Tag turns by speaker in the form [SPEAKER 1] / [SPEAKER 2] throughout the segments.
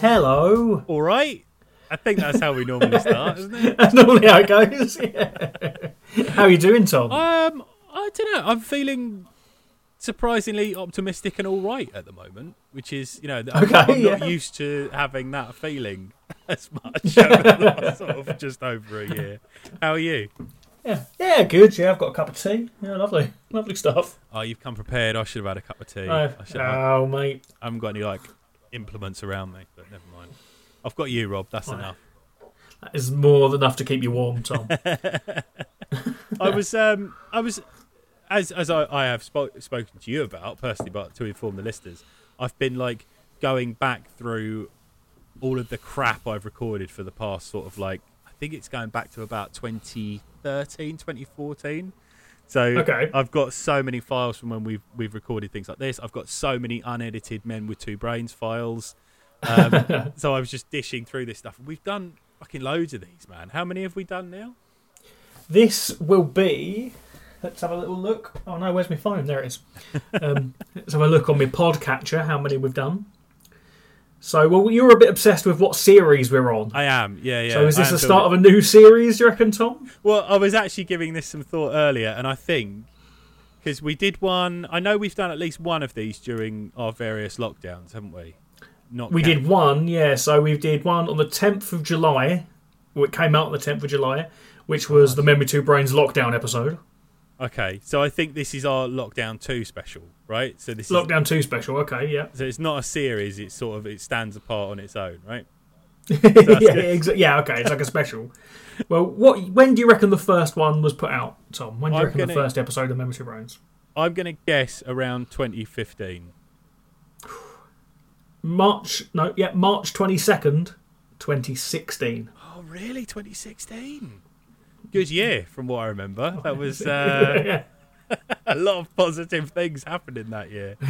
[SPEAKER 1] Hello.
[SPEAKER 2] All right. I think that's how we normally start, isn't it?
[SPEAKER 1] That's normally how it goes. Yeah. How are you doing, Thom?
[SPEAKER 2] Um, I don't know. I'm feeling surprisingly optimistic and all right at the moment, which is, you know, I'm,
[SPEAKER 1] Okay,
[SPEAKER 2] I'm not
[SPEAKER 1] yeah.
[SPEAKER 2] used to having that feeling as much over sort of just over a year. How are you?
[SPEAKER 1] Yeah, yeah, good. Yeah, I've got a cup of tea. Yeah, lovely, lovely stuff.
[SPEAKER 2] Oh, you've come prepared. I should have had a cup of tea.
[SPEAKER 1] Oh,
[SPEAKER 2] I, should have,
[SPEAKER 1] oh, mate.
[SPEAKER 2] I haven't got any like implements around me, but never mind. I've got you, Rob. That's
[SPEAKER 1] Right.
[SPEAKER 2] enough.
[SPEAKER 1] That is more than enough to keep you warm, Thom.
[SPEAKER 2] I was, um, I was, as as I, I have spo- spoken to you about personally, but to inform the listeners, I've been like going back through all of the crap I've recorded for the past sort of like I think it's going back to about 2013, 2014. So
[SPEAKER 1] Okay.
[SPEAKER 2] I've got so many files from when we've we've recorded things like this. I've got so many unedited Men with Two Brains files. Um, so I was just dishing through this stuff. We've done fucking loads of these, man. How many have we done now?
[SPEAKER 1] this will be. Let's have a little look. Oh no, where's my phone? There it is. Um, let's have a look on my podcatcher. How many we've done? So, well, you're a bit obsessed with what series we're on.
[SPEAKER 2] I am, yeah, yeah.
[SPEAKER 1] so, is this the start of a new series? Do you reckon, Thom?
[SPEAKER 2] Well, I was actually giving this some thought earlier, and I think because we did one, I know we've done at least one of these during our various lockdowns, haven't we? Not
[SPEAKER 1] We
[SPEAKER 2] count-
[SPEAKER 1] did one, yeah. So we did one on the 10th of July. Well, It came out on the 10th of July, which was ah. the Men with Two Brains lockdown episode.
[SPEAKER 2] Okay, so I think this is our lockdown two special, right? So this is
[SPEAKER 1] Lockdown Two special. Okay, yeah,
[SPEAKER 2] so it's not a series; it's sort of it stands apart on its own, right?
[SPEAKER 1] yeah, exa- yeah. Okay, it's like a special. Well, what? When do you reckon the first one was put out, Thom? When do you
[SPEAKER 2] I'm
[SPEAKER 1] reckon the
[SPEAKER 2] gonna-
[SPEAKER 1] first episode of Men with Two Brains?
[SPEAKER 2] I'm going to guess around 2015.
[SPEAKER 1] March? No, yeah, March twenty second, twenty sixteen.
[SPEAKER 2] Oh, really? 2016? Good year, from what I remember. That was uh,
[SPEAKER 1] yeah.
[SPEAKER 2] a lot of positive things happened in that year.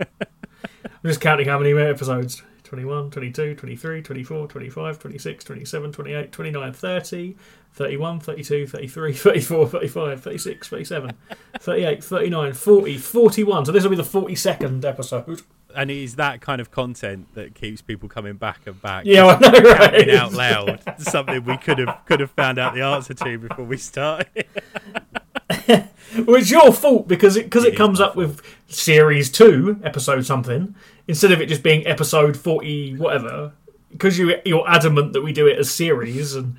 [SPEAKER 1] I'm just counting how many episodes 21, 22, 23, 24, 25, 26, 27, 28, 29, 30, 31, 32, 33, 34, 35, 36, 37, 38, 39, 40, 41. So this will be the 42nd episode.
[SPEAKER 2] And it is that kind of content that keeps people coming back and back.
[SPEAKER 1] Yeah, I know, right?
[SPEAKER 2] out loud, something we could have could have found out the answer to before we started.
[SPEAKER 1] Well, it's your fault because it because
[SPEAKER 2] It
[SPEAKER 1] it, comes up with series two, episode something, instead of it just being episode forty, whatever. Because you you're adamant that we do it as series and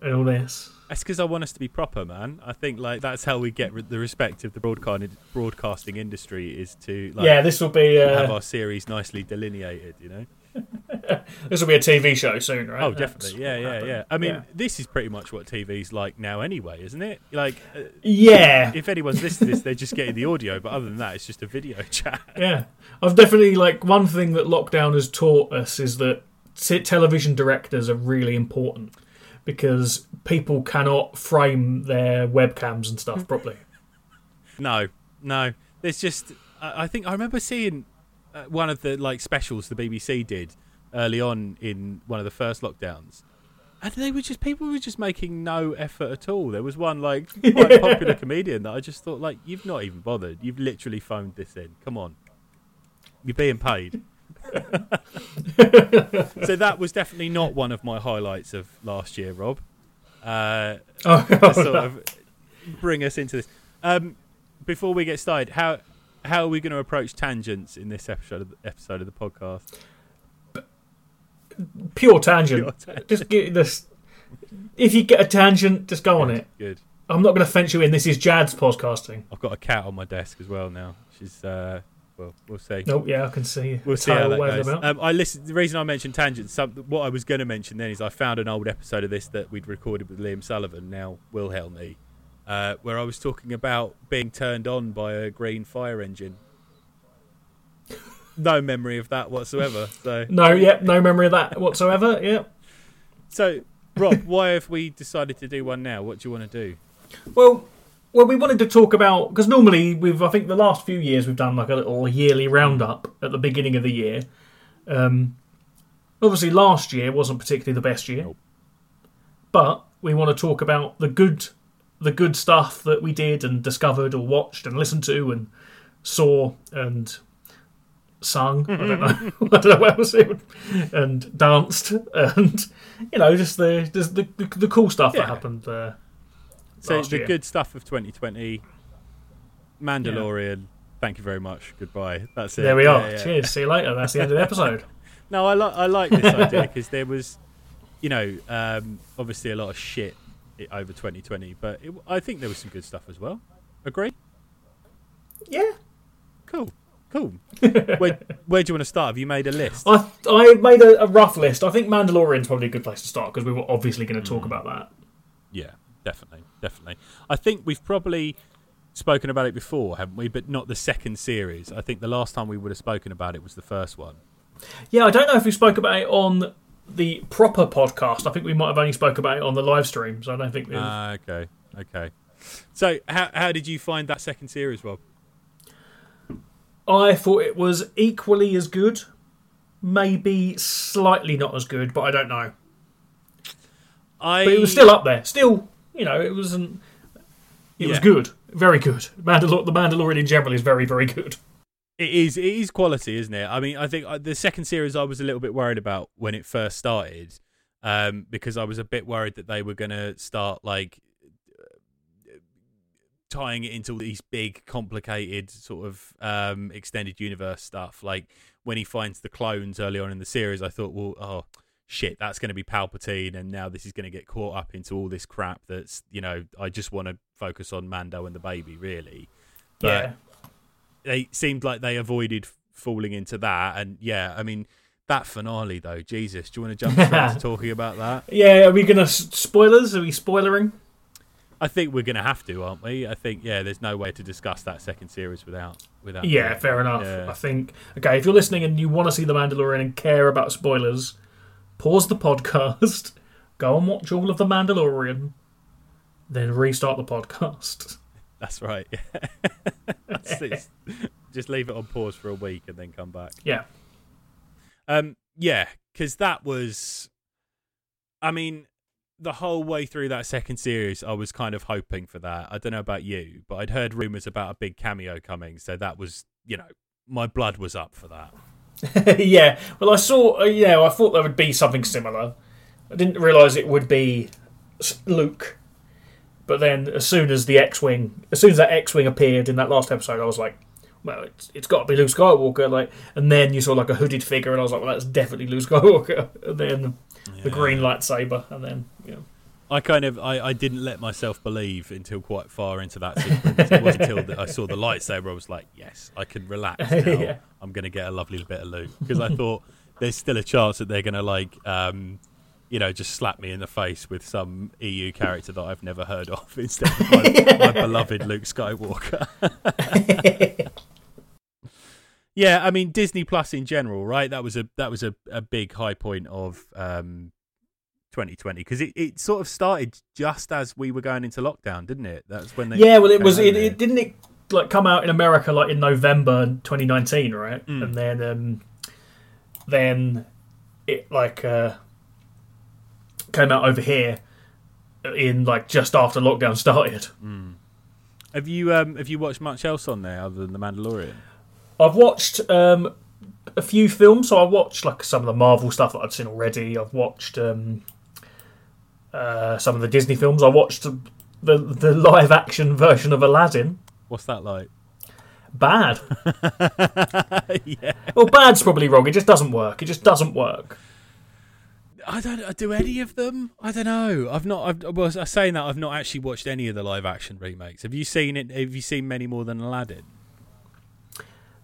[SPEAKER 1] and all this.
[SPEAKER 2] That's because I want us to be proper, man. I think like that's how we get re- the respect of the broadcast broadcasting industry is to like
[SPEAKER 1] yeah, this will be
[SPEAKER 2] have
[SPEAKER 1] uh,
[SPEAKER 2] our series nicely delineated. You know.
[SPEAKER 1] this will be a TV show soon, right?
[SPEAKER 2] Oh, definitely. Yeah, yeah,
[SPEAKER 1] happened.
[SPEAKER 2] yeah. I mean,
[SPEAKER 1] Yeah.
[SPEAKER 2] this is pretty much what TV's like now, anyway, isn't it? Like, uh,
[SPEAKER 1] Yeah,
[SPEAKER 2] if anyone's listening to this, they're just getting the audio, but other than that, it's just a video chat.
[SPEAKER 1] yeah. I've definitely like one thing that lockdown has taught us is that t- television directors are really important because people cannot frame their webcams and stuff properly.
[SPEAKER 2] No, no. There's just. I think I remember seeing uh, one of the like specials the BBC did early on in one of the first lockdowns, and they were just people were just making no effort at all. There was one like quite popular comedian that I just thought like you've not even bothered. You've literally phoned this in. Come on, you're being paid. So that was definitely not one of my highlights of last year, Rob. Uh,
[SPEAKER 1] Oh,
[SPEAKER 2] to sort of bring us into this. Um, before we get started, how how are we going to approach tangents in this episode of the, episode of the podcast?
[SPEAKER 1] pure tangent.
[SPEAKER 2] Pure tangent.
[SPEAKER 1] Just get this. If you get a tangent, just go on it.
[SPEAKER 2] Good.
[SPEAKER 1] I'm not going to fence you in. This is Jad's podcasting.
[SPEAKER 2] I've got a cat on my desk as well now. She's uh, well, we'll see.
[SPEAKER 1] Nope, yeah, I can see.
[SPEAKER 2] We'll see how
[SPEAKER 1] tail
[SPEAKER 2] that
[SPEAKER 1] waving
[SPEAKER 2] goes. Um, I listened. The reason I mentioned tangents, some, what I was going to mention then is I found an old episode of this that we'd recorded with Liam Sullivan, now Will Wilhelmy, uh, where I was talking about being turned on by a green fire engine. No memory of that whatsoever. So,
[SPEAKER 1] No, yep, no memory of that whatsoever. Yep.
[SPEAKER 2] so Rob, why have we decided to do one now? What do you want to do?
[SPEAKER 1] Well, well, we wanted to talk about because normally we've I think the last few years we've done like a little yearly roundup at the beginning of the year. Um, obviously, last year wasn't particularly the best year,
[SPEAKER 2] Nope.
[SPEAKER 1] but we want to talk about the good, the good stuff that we did and discovered or watched and listened to and saw and sung. I don't know. I don't know what else it would, and danced, and you know, just the just the, the, the cool stuff
[SPEAKER 2] Yeah.
[SPEAKER 1] that happened there.
[SPEAKER 2] So the
[SPEAKER 1] year.
[SPEAKER 2] good stuff of 2020, Mandalorian. Thank you very much. Goodbye. That's it.
[SPEAKER 1] There we
[SPEAKER 2] Yeah,
[SPEAKER 1] are.
[SPEAKER 2] yeah.
[SPEAKER 1] Cheers. See you later. That's the end of the episode.
[SPEAKER 2] No, I like I like this idea because there was, you know, um, obviously a lot of shit over 2020, but it, I think there was some good stuff as well. Agree?
[SPEAKER 1] yeah.
[SPEAKER 2] Cool, cool. where, where do you want to start? Have you made a list?
[SPEAKER 1] I I made a, a rough list. I think Mandalorian's probably a good place to start because we were obviously going to talk about that.
[SPEAKER 2] Yeah, definitely, definitely. I think we've probably spoken about it before, haven't we? But not the second series. I think the last time we would have spoken about it was the first one.
[SPEAKER 1] Yeah, I don't know if we spoke about it on the proper podcast. I think we might have only spoke about it on the live stream. So I don't think. we
[SPEAKER 2] Ah, okay, okay. So, how how did you find that second series, Rob?
[SPEAKER 1] I thought it was equally as good, maybe slightly not as good, but I don't know.
[SPEAKER 2] I
[SPEAKER 1] But it was still up there. Still, you know, it wasn't. It was good, very good. Mandalor- the Mandalorian in general is very, very good.
[SPEAKER 2] It is. It is quality, isn't it? I mean, I think uh, the second series I was a little bit worried about when it first started, um, because I was a bit worried that they were going to start like uh, tying it into all these big, complicated sort of um, extended universe stuff. Like when he finds the clones early on in the series, I thought, well, oh shit, that's going to be Palpatine, and now this is going to get caught up into all this crap. That's you know, I just want to focus on Mando and the baby, really. But
[SPEAKER 1] yeah.
[SPEAKER 2] they seemed like they avoided falling into that. And yeah, I mean that finale though, Jesus, do you want to jump straight to talking about that?
[SPEAKER 1] Yeah, are we going to. Spoilers? Are we spoilering?
[SPEAKER 2] I think we're going to have to, aren't we? I think yeah, there's no way to discuss that second series without without.
[SPEAKER 1] Yeah, fair enough.
[SPEAKER 2] Yeah.
[SPEAKER 1] I think. Okay, if you're listening and you want to see The Mandalorian and care about spoilers, pause the podcast, go and watch all of The Mandalorian, then restart the podcast.
[SPEAKER 2] That's right. That's. Just leave it on pause for a week and then come back.
[SPEAKER 1] Yeah.
[SPEAKER 2] Um, yeah, because that was, I mean, the whole way through that second series, I was kind of hoping for that. I don't know about you, but I'd heard rumors about a big cameo coming, so that was, you know, my blood was up for that.
[SPEAKER 1] yeah. Well, I saw. Uh, yeah, I thought there would be something similar. I didn't realise it would be Luke. But then, as soon as the X-wing, as soon as that X-wing appeared in that last episode, I was like, "Well, it's, it's got to be Luke Skywalker." Like, and then you saw like a hooded figure, and I was like, "Well, that's definitely Luke Skywalker." And then the green lightsaber, and then you know,
[SPEAKER 2] I kind of, I, I didn't let myself believe until quite far into that sequence. it wasn't until the, I saw the lightsaber, I was like, yes, I can relax now.
[SPEAKER 1] Yeah.
[SPEAKER 2] I'm going to get a lovely bit of loot Because I thought there's still a chance that they're going to, like, um, you know, just slap me in the face with some EU character that I've never heard of instead of my, my beloved Luke Skywalker. yeah, I mean Disney Plus in general, right? That was a that was a, a big high point of um, 2020 because it, it sort of started just as we were going into lockdown, didn't it? That's when they
[SPEAKER 1] yeah. Well, it was. It, it didn't it like come out in America like in November 2019, right?
[SPEAKER 2] Mm.
[SPEAKER 1] And then, um, then it like uh, came out over here in like just after lockdown started.
[SPEAKER 2] Have you um have you watched much else on there other than The Mandalorian?
[SPEAKER 1] I've watched um, a few films, so I watched like some of the Marvel stuff that I'd seen already. I've watched um, uh, some of the Disney films. I watched the the live action version of Aladdin.
[SPEAKER 2] What's that like?
[SPEAKER 1] Bad.
[SPEAKER 2] yeah,
[SPEAKER 1] Well, bad's probably wrong. It just doesn't work. It just doesn't work.
[SPEAKER 2] I don't do any of them. I don't know. I've not. I've, well, saying that I've not actually watched any of the live action remakes. Have you seen it? Have you seen many more than Aladdin?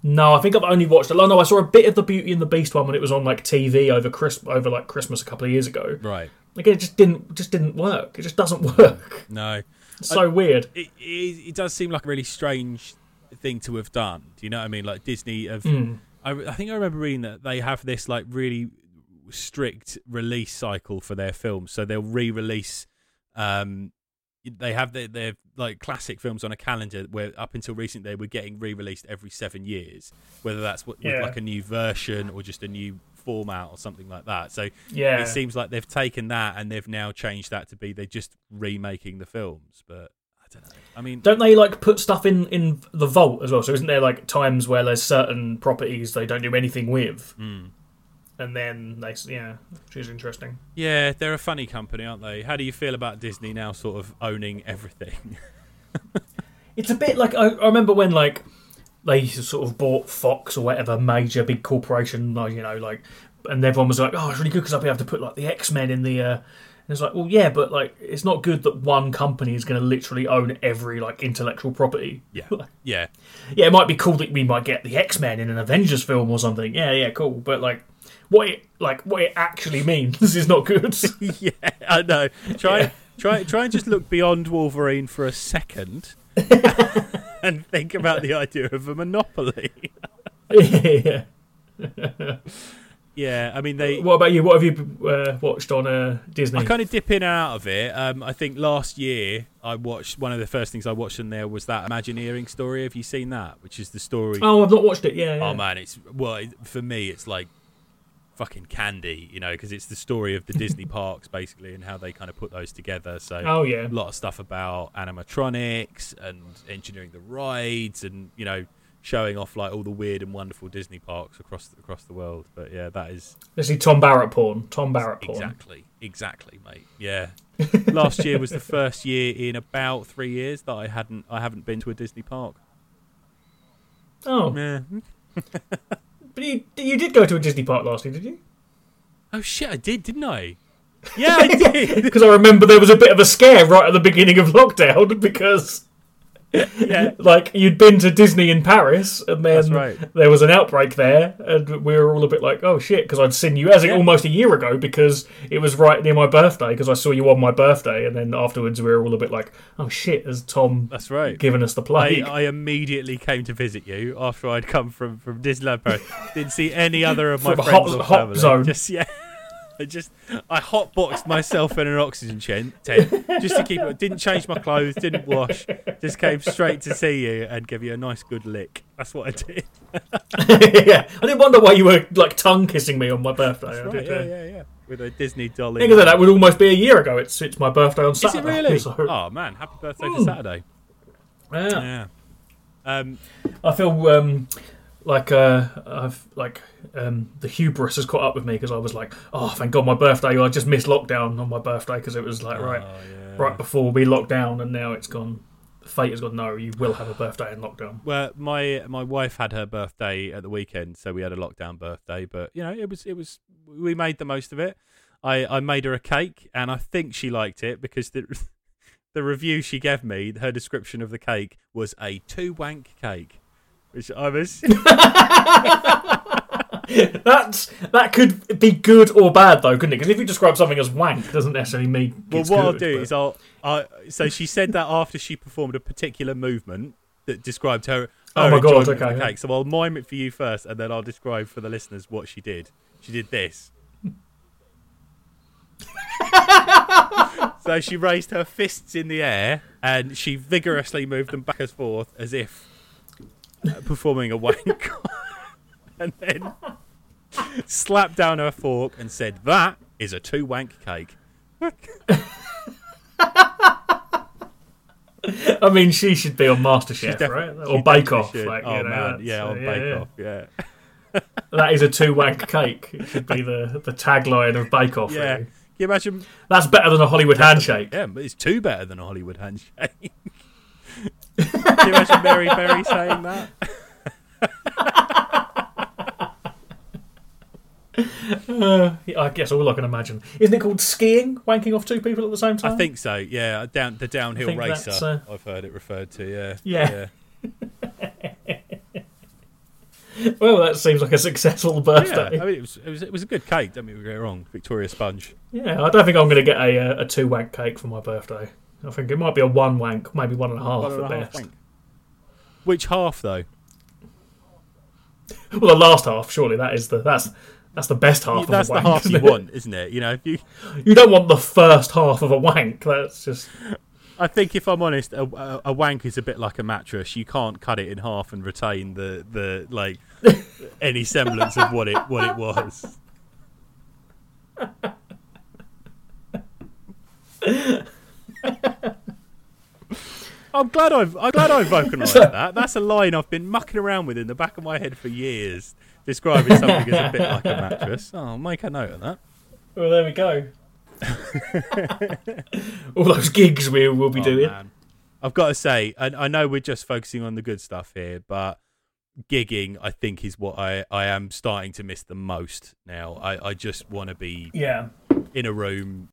[SPEAKER 1] No, I think I've only watched. Oh no, I saw a bit of the Beauty and the Beast one when it was on like TV over Chris over like Christmas a couple of years ago.
[SPEAKER 2] Right.
[SPEAKER 1] Like it just didn't just didn't work. It just doesn't work.
[SPEAKER 2] No.
[SPEAKER 1] It's so weird.
[SPEAKER 2] It, it it does seem like a really strange thing to have done. Do you know what I mean? Like Disney have.
[SPEAKER 1] Mm.
[SPEAKER 2] I, I think I remember reading that they have this like really strict release cycle for their films, so they'll re-release. Um, they have their, their like classic films on a calendar where up until recently they were getting re-released every seven years, whether that's with
[SPEAKER 1] Yeah.
[SPEAKER 2] like a new version or just a new format or something like that. So
[SPEAKER 1] Yeah.
[SPEAKER 2] it seems like they've taken that and they've now changed that to be they're just remaking the films. But I don't know. I mean,
[SPEAKER 1] Don't they like put stuff in in the vault as well? So isn't there like times where there's certain properties they don't do anything with,
[SPEAKER 2] mm.
[SPEAKER 1] and then they yeah, which is interesting.
[SPEAKER 2] yeah, they're a funny company, aren't they? How do you feel about Disney now, sort of owning everything?
[SPEAKER 1] It's a bit like I, I remember when like they sort of bought Fox or whatever major big corporation, like you know, like, and everyone was like, "Oh, it's really good because I'll be able to put like the X Men in the." Uh, and it's like, well, yeah, but like, it's not good that one company is going to literally own every like intellectual property.
[SPEAKER 2] yeah, yeah,
[SPEAKER 1] Yeah, it might be cool that we might get the X Men in an Avengers film or something. Yeah, yeah, cool. But like, what it like what it actually means is not good.
[SPEAKER 2] yeah. I know. Try, try, try and just look beyond Wolverine for a second, and think about the idea of a monopoly.
[SPEAKER 1] yeah.
[SPEAKER 2] Yeah, I mean they.
[SPEAKER 1] What about you? What have you uh, watched on uh, Disney?
[SPEAKER 2] I kind of dip in and out of it. Um, I think last year I watched one of the first things I watched in there was that Imagineering story. Have you seen that? Which is the story.
[SPEAKER 1] Oh, I've not watched it. Yeah. yeah.
[SPEAKER 2] Oh man, it's well it- for me, it's like fucking candy, you know, because it's the story of the Disney parks basically and how they kind of put those together. So
[SPEAKER 1] Oh yeah.
[SPEAKER 2] a lot of stuff about animatronics and engineering the rides and you know showing off like all the weird and wonderful Disney parks across the, across the world. But yeah, that is
[SPEAKER 1] Let's see Thom Barrett porn. Thom Barrett porn.
[SPEAKER 2] exactly exactly, mate. Yeah. Last year was the first year in about three years that I hadn't I haven't been to a Disney park.
[SPEAKER 1] Oh,
[SPEAKER 2] Yeah.
[SPEAKER 1] but you you did go to a Disney park last year, did you?
[SPEAKER 2] Oh shit, I did, didn't I? Yeah, I did.
[SPEAKER 1] Because I remember there was a bit of a scare right at the beginning of lockdown because.
[SPEAKER 2] Yeah.
[SPEAKER 1] like you'd been to Disney in Paris, and then
[SPEAKER 2] right.
[SPEAKER 1] there was an outbreak there, and we were all a bit like, "Oh shit!" Because I'd seen you as
[SPEAKER 2] Yeah.
[SPEAKER 1] almost a year ago because it was right near my birthday. Because I saw you on my birthday, and then afterwards we were all a bit like, "Oh shit!" Has Thom
[SPEAKER 2] That's right.
[SPEAKER 1] given us the plague?
[SPEAKER 2] I immediately came to visit you after I'd come from, from Disneyland Paris. Didn't see any other of my
[SPEAKER 1] From
[SPEAKER 2] friends
[SPEAKER 1] hot-
[SPEAKER 2] or
[SPEAKER 1] hot zone.
[SPEAKER 2] Just yeah, I just I hotboxed myself in an oxygen tent just to keep it. Didn't change my clothes, didn't wash, just came straight to see you and give you a nice good lick. That's what I did.
[SPEAKER 1] yeah, I didn't wonder why you were like tongue kissing me on my birthday.
[SPEAKER 2] Right,
[SPEAKER 1] did,
[SPEAKER 2] yeah,
[SPEAKER 1] uh,
[SPEAKER 2] yeah, yeah. With a Disney dolly.
[SPEAKER 1] Think of that, that would almost be a year ago. It's it's my birthday on Saturday.
[SPEAKER 2] Is it really?
[SPEAKER 1] so-
[SPEAKER 2] Oh man, happy birthday for
[SPEAKER 1] Mm.
[SPEAKER 2] Saturday.
[SPEAKER 1] yeah.
[SPEAKER 2] Yeah. Um,
[SPEAKER 1] I feel um, like uh, I've like um, the hubris has caught up with me because I was like, oh, thank God, my birthday. I just missed lockdown on my birthday because it was like right,
[SPEAKER 2] oh, yeah.
[SPEAKER 1] right before we locked down, and now it's gone. Fate has gone. No, you will have a birthday in lockdown.
[SPEAKER 2] Well, my my wife had her birthday at the weekend, so we had a lockdown birthday. But you know, it was it was we made the most of it. I I made her a cake, and I think she liked it because the the review she gave me, her description of the cake was a two wank cake, which I was
[SPEAKER 1] That's that could be good or bad though, couldn't it? Because if you describe something as wank, it doesn't necessarily mean.
[SPEAKER 2] Well, what I'll do
[SPEAKER 1] but-
[SPEAKER 2] is I'll. I, so she said that after she performed a particular movement that described her.
[SPEAKER 1] Oh my God, okay, yeah.
[SPEAKER 2] So I'll mime it for you first, and then I'll describe for the listeners what she did. She did this. so she raised her fists in the air and she vigorously moved them back and forth as if uh, performing a wank. and then slapped down her fork and said, "That is a two wank cake."
[SPEAKER 1] I mean, she should be on MasterChef, right? Or Bake Off. Like,
[SPEAKER 2] oh
[SPEAKER 1] you know,
[SPEAKER 2] man,
[SPEAKER 1] that's,
[SPEAKER 2] yeah,
[SPEAKER 1] uh,
[SPEAKER 2] on Bake Off, yeah,
[SPEAKER 1] That is a two wank cake. It should be the, the tagline of Bake Off.
[SPEAKER 2] yeah.
[SPEAKER 1] really.
[SPEAKER 2] Can you imagine?
[SPEAKER 1] That's better than a Hollywood handshake.
[SPEAKER 2] Yeah, but it's two better than a Hollywood handshake. Can you imagine Mary Berry saying that?
[SPEAKER 1] Uh, I guess all I can imagine. Isn't it called skiing? Wanking off two people at the same time?
[SPEAKER 2] I think so. Yeah, down the downhill racer.
[SPEAKER 1] uh,
[SPEAKER 2] I've heard it referred to. Yeah,
[SPEAKER 1] Yeah. Well, that seems like a successful
[SPEAKER 2] Yeah,
[SPEAKER 1] birthday.
[SPEAKER 2] I mean, it was, it was it was a good cake. Don't get me wrong, Victoria Sponge.
[SPEAKER 1] Yeah, I don't think I'm going to get a, uh, a two wank cake for my birthday. I think it might be a one wank, maybe one and a half
[SPEAKER 2] and
[SPEAKER 1] at
[SPEAKER 2] a half
[SPEAKER 1] best.
[SPEAKER 2] wank. Which half though?
[SPEAKER 1] Well, the last half, surely that is the that's that's the best half.
[SPEAKER 2] That's
[SPEAKER 1] of a
[SPEAKER 2] the
[SPEAKER 1] wank,
[SPEAKER 2] half
[SPEAKER 1] isn't
[SPEAKER 2] you
[SPEAKER 1] it?
[SPEAKER 2] want, isn't it? You know, you.
[SPEAKER 1] You don't want the first half of a wank. That's just
[SPEAKER 2] I think if I'm honest, a, a, a wank is a bit like a mattress. You can't cut it in half and retain the the like any semblance of what it what it was. I'm glad I've I'm glad I've vocalised that. That's a line I've been mucking around with in the back of my head for years, describing something as a bit like a mattress. Oh, I'll make a note of that.
[SPEAKER 1] Well, there we go. All those gigs we will be
[SPEAKER 2] Oh,
[SPEAKER 1] doing.
[SPEAKER 2] man. I've got to say, and I know we're just focusing on the good stuff here, but gigging, I think, is what I, I am starting to miss the most now. I, I just want to be
[SPEAKER 1] Yeah.
[SPEAKER 2] in a room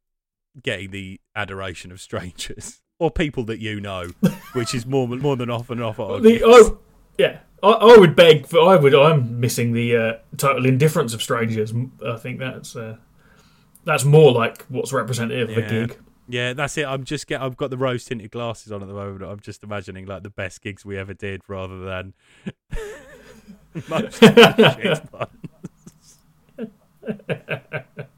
[SPEAKER 2] getting the adoration of strangers or people that you know, which is more more than often off. at
[SPEAKER 1] The, oh, yeah. I, I would beg for. I would. I'm missing the uh, total indifference of strangers. I think that's uh, that's more like what's representative of a gig.
[SPEAKER 2] Yeah, that's it. I'm just get. I've got the rose tinted glasses on at the moment. I'm just imagining like the best gigs we ever did, rather than most shit ones.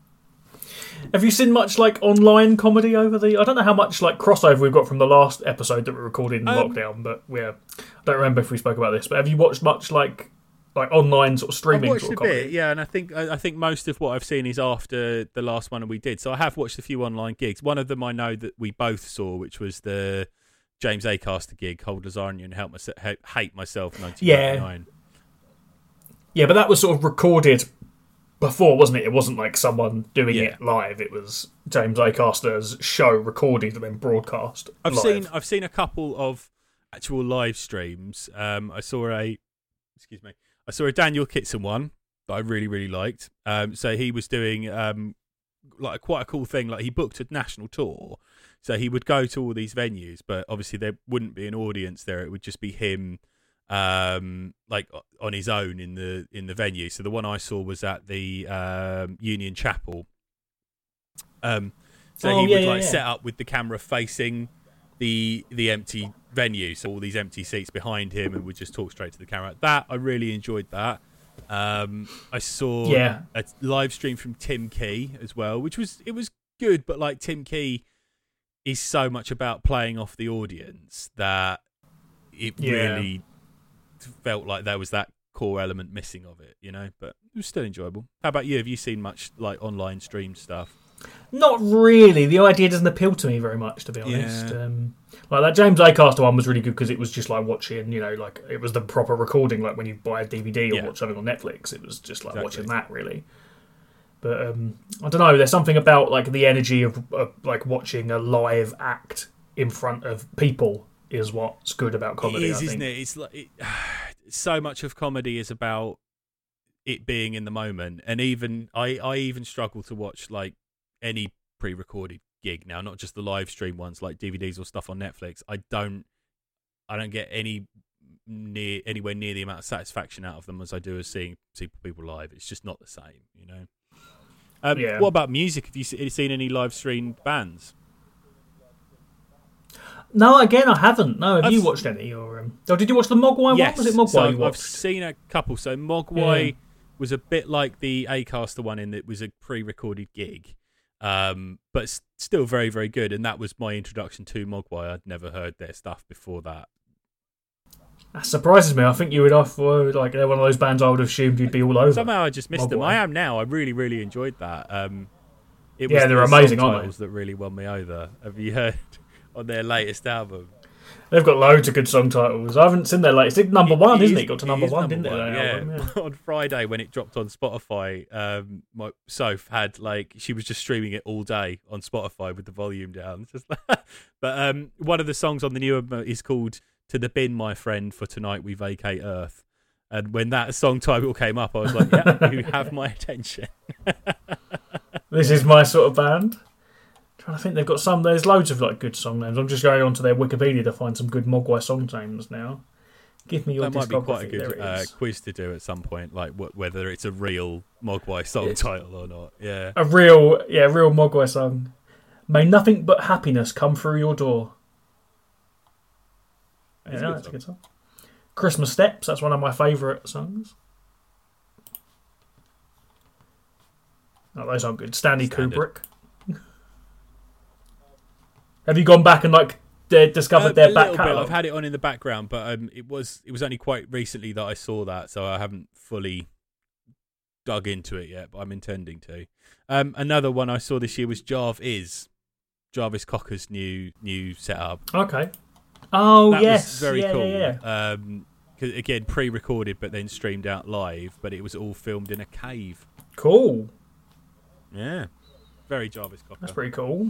[SPEAKER 1] Have you seen much like online comedy over the? I don't know how much like crossover we've got from the last episode that we recorded in
[SPEAKER 2] Um,
[SPEAKER 1] lockdown, but yeah, I don't remember if we spoke about this. But have you watched much like like online sort of
[SPEAKER 2] I've
[SPEAKER 1] streaming
[SPEAKER 2] watched
[SPEAKER 1] sort
[SPEAKER 2] a
[SPEAKER 1] comedy?
[SPEAKER 2] bit, yeah, and I think I think most of what I've seen is after the last one we did. So I have watched a few online gigs. One of them I know that we both saw, which was the James Acaster gig, "Cold Lasagne" and "Help Myself," "Hate Myself," nineteen ninety nine.
[SPEAKER 1] Yeah, but that was sort of recorded before, wasn't it? It wasn't like someone doing
[SPEAKER 2] Yeah.
[SPEAKER 1] it live. It was James Acaster's show recorded and then broadcast.
[SPEAKER 2] I've
[SPEAKER 1] live.
[SPEAKER 2] seen I've seen a couple of actual live streams. Um, I saw a excuse me, I saw a Daniel Kitson one that I really really liked. Um, so he was doing um like quite a cool thing. Like he booked a national tour, so he would go to all these venues, but obviously there wouldn't be an audience there. It would just be him um like on his own in the in the venue so the one i saw was at the um union chapel um so
[SPEAKER 1] Oh,
[SPEAKER 2] he
[SPEAKER 1] yeah,
[SPEAKER 2] would
[SPEAKER 1] yeah,
[SPEAKER 2] like
[SPEAKER 1] yeah.
[SPEAKER 2] set up with the camera facing the the empty venue so all these empty seats behind him and would just talk straight to the camera that i really enjoyed that um i saw
[SPEAKER 1] Yeah.
[SPEAKER 2] a live stream from tim key as well which was it was good but like tim key is so much about playing off the audience that it
[SPEAKER 1] Yeah.
[SPEAKER 2] really felt like there was that core element missing of it, you know. But it was still enjoyable. How about you? Have you seen much like online stream stuff?
[SPEAKER 1] Not really. The idea doesn't appeal to me very much, to be honest.
[SPEAKER 2] Yeah.
[SPEAKER 1] Um, like that James Acaster one was really good because it was just like watching, you know, like it was the proper recording, like when you buy a DVD or
[SPEAKER 2] Yeah.
[SPEAKER 1] watch something on Netflix. It was just like
[SPEAKER 2] Exactly.
[SPEAKER 1] watching that, really. But um, I don't know. There's something about like the energy of, of like watching a live act in front of people is what's good about comedy.
[SPEAKER 2] it is,
[SPEAKER 1] I think.
[SPEAKER 2] isn't it? It's like it, so much of comedy is about it being in the moment, and even I, I even struggle to watch like any pre-recorded gig now, not just the live stream ones like DVDs or stuff on Netflix. I don't, I don't get any near anywhere near the amount of satisfaction out of them as I do as seeing people live. It's just not the same, you know. Um,
[SPEAKER 1] Yeah.
[SPEAKER 2] What about music? Have you seen any live streamed bands?
[SPEAKER 1] No, again, I haven't. No, have
[SPEAKER 2] I've
[SPEAKER 1] you watched any? Or um... oh, did you watch the Mogwai one? Was it Mogwai
[SPEAKER 2] so
[SPEAKER 1] you
[SPEAKER 2] I've seen a couple. So Mogwai
[SPEAKER 1] Yeah.
[SPEAKER 2] was a bit like the Acaster one in that it was a pre-recorded gig, um, but still very very good. And that was my introduction to Mogwai. I'd never heard their stuff before that.
[SPEAKER 1] That surprises me. I think you would offer like they're one of those bands I would have assumed you'd be all over.
[SPEAKER 2] Somehow I just missed them. I am now. I really really enjoyed that. Um, it
[SPEAKER 1] Yeah,
[SPEAKER 2] was
[SPEAKER 1] they're
[SPEAKER 2] the
[SPEAKER 1] amazing, aren't they?
[SPEAKER 2] that really won me over. Have you heard on their latest album?
[SPEAKER 1] They've got loads of good song titles. I haven't seen their latest. It's number one,
[SPEAKER 2] It
[SPEAKER 1] isn't
[SPEAKER 2] is-
[SPEAKER 1] it? Got to number one,
[SPEAKER 2] number
[SPEAKER 1] didn't it?
[SPEAKER 2] one,
[SPEAKER 1] that
[SPEAKER 2] Yeah.
[SPEAKER 1] album? Yeah.
[SPEAKER 2] on Friday when it dropped on Spotify, um, my Soph had like she was just streaming it all day on Spotify with the volume down. But um, one of the songs on the new album is called "To the Bin, My Friend." For tonight we vacate Earth. And when that song title came up, I was like, "Yeah, you have my attention."
[SPEAKER 1] This is my sort of band. To think, they've got some. There's loads of like good song names. I'm just going onto their Wikipedia to find some good Mogwai song names now. Give me your
[SPEAKER 2] that might be quite a
[SPEAKER 1] discography. There
[SPEAKER 2] good
[SPEAKER 1] it
[SPEAKER 2] uh, quiz to do at some point, like wh- whether it's a real Mogwai song
[SPEAKER 1] It's-
[SPEAKER 2] title or not. Yeah.
[SPEAKER 1] A real, yeah, real Mogwai song. May nothing but happiness come through your door.
[SPEAKER 2] A
[SPEAKER 1] Yeah,
[SPEAKER 2] good
[SPEAKER 1] that's a good song. Christmas Steps, that's one of my favourite songs. Oh, those aren't good. Stanley
[SPEAKER 2] Standard.
[SPEAKER 1] Kubrick. Have you gone back and like discovered
[SPEAKER 2] Um,
[SPEAKER 1] their
[SPEAKER 2] a
[SPEAKER 1] back catalogue?
[SPEAKER 2] I've had it on in the background, but um, it was it was only quite recently that I saw that, so I haven't fully dug into it yet. But I'm intending to. Um, another one I saw this year was Jarv is Jarvis Cocker's new new setup.
[SPEAKER 1] Okay. Oh
[SPEAKER 2] that
[SPEAKER 1] yes,
[SPEAKER 2] was very
[SPEAKER 1] yeah,
[SPEAKER 2] cool.
[SPEAKER 1] yeah, yeah.
[SPEAKER 2] Um, 'cause again, pre-recorded but then streamed out live, but it was all filmed in a cave.
[SPEAKER 1] Cool.
[SPEAKER 2] Yeah, very Jarvis Cocker.
[SPEAKER 1] That's pretty cool.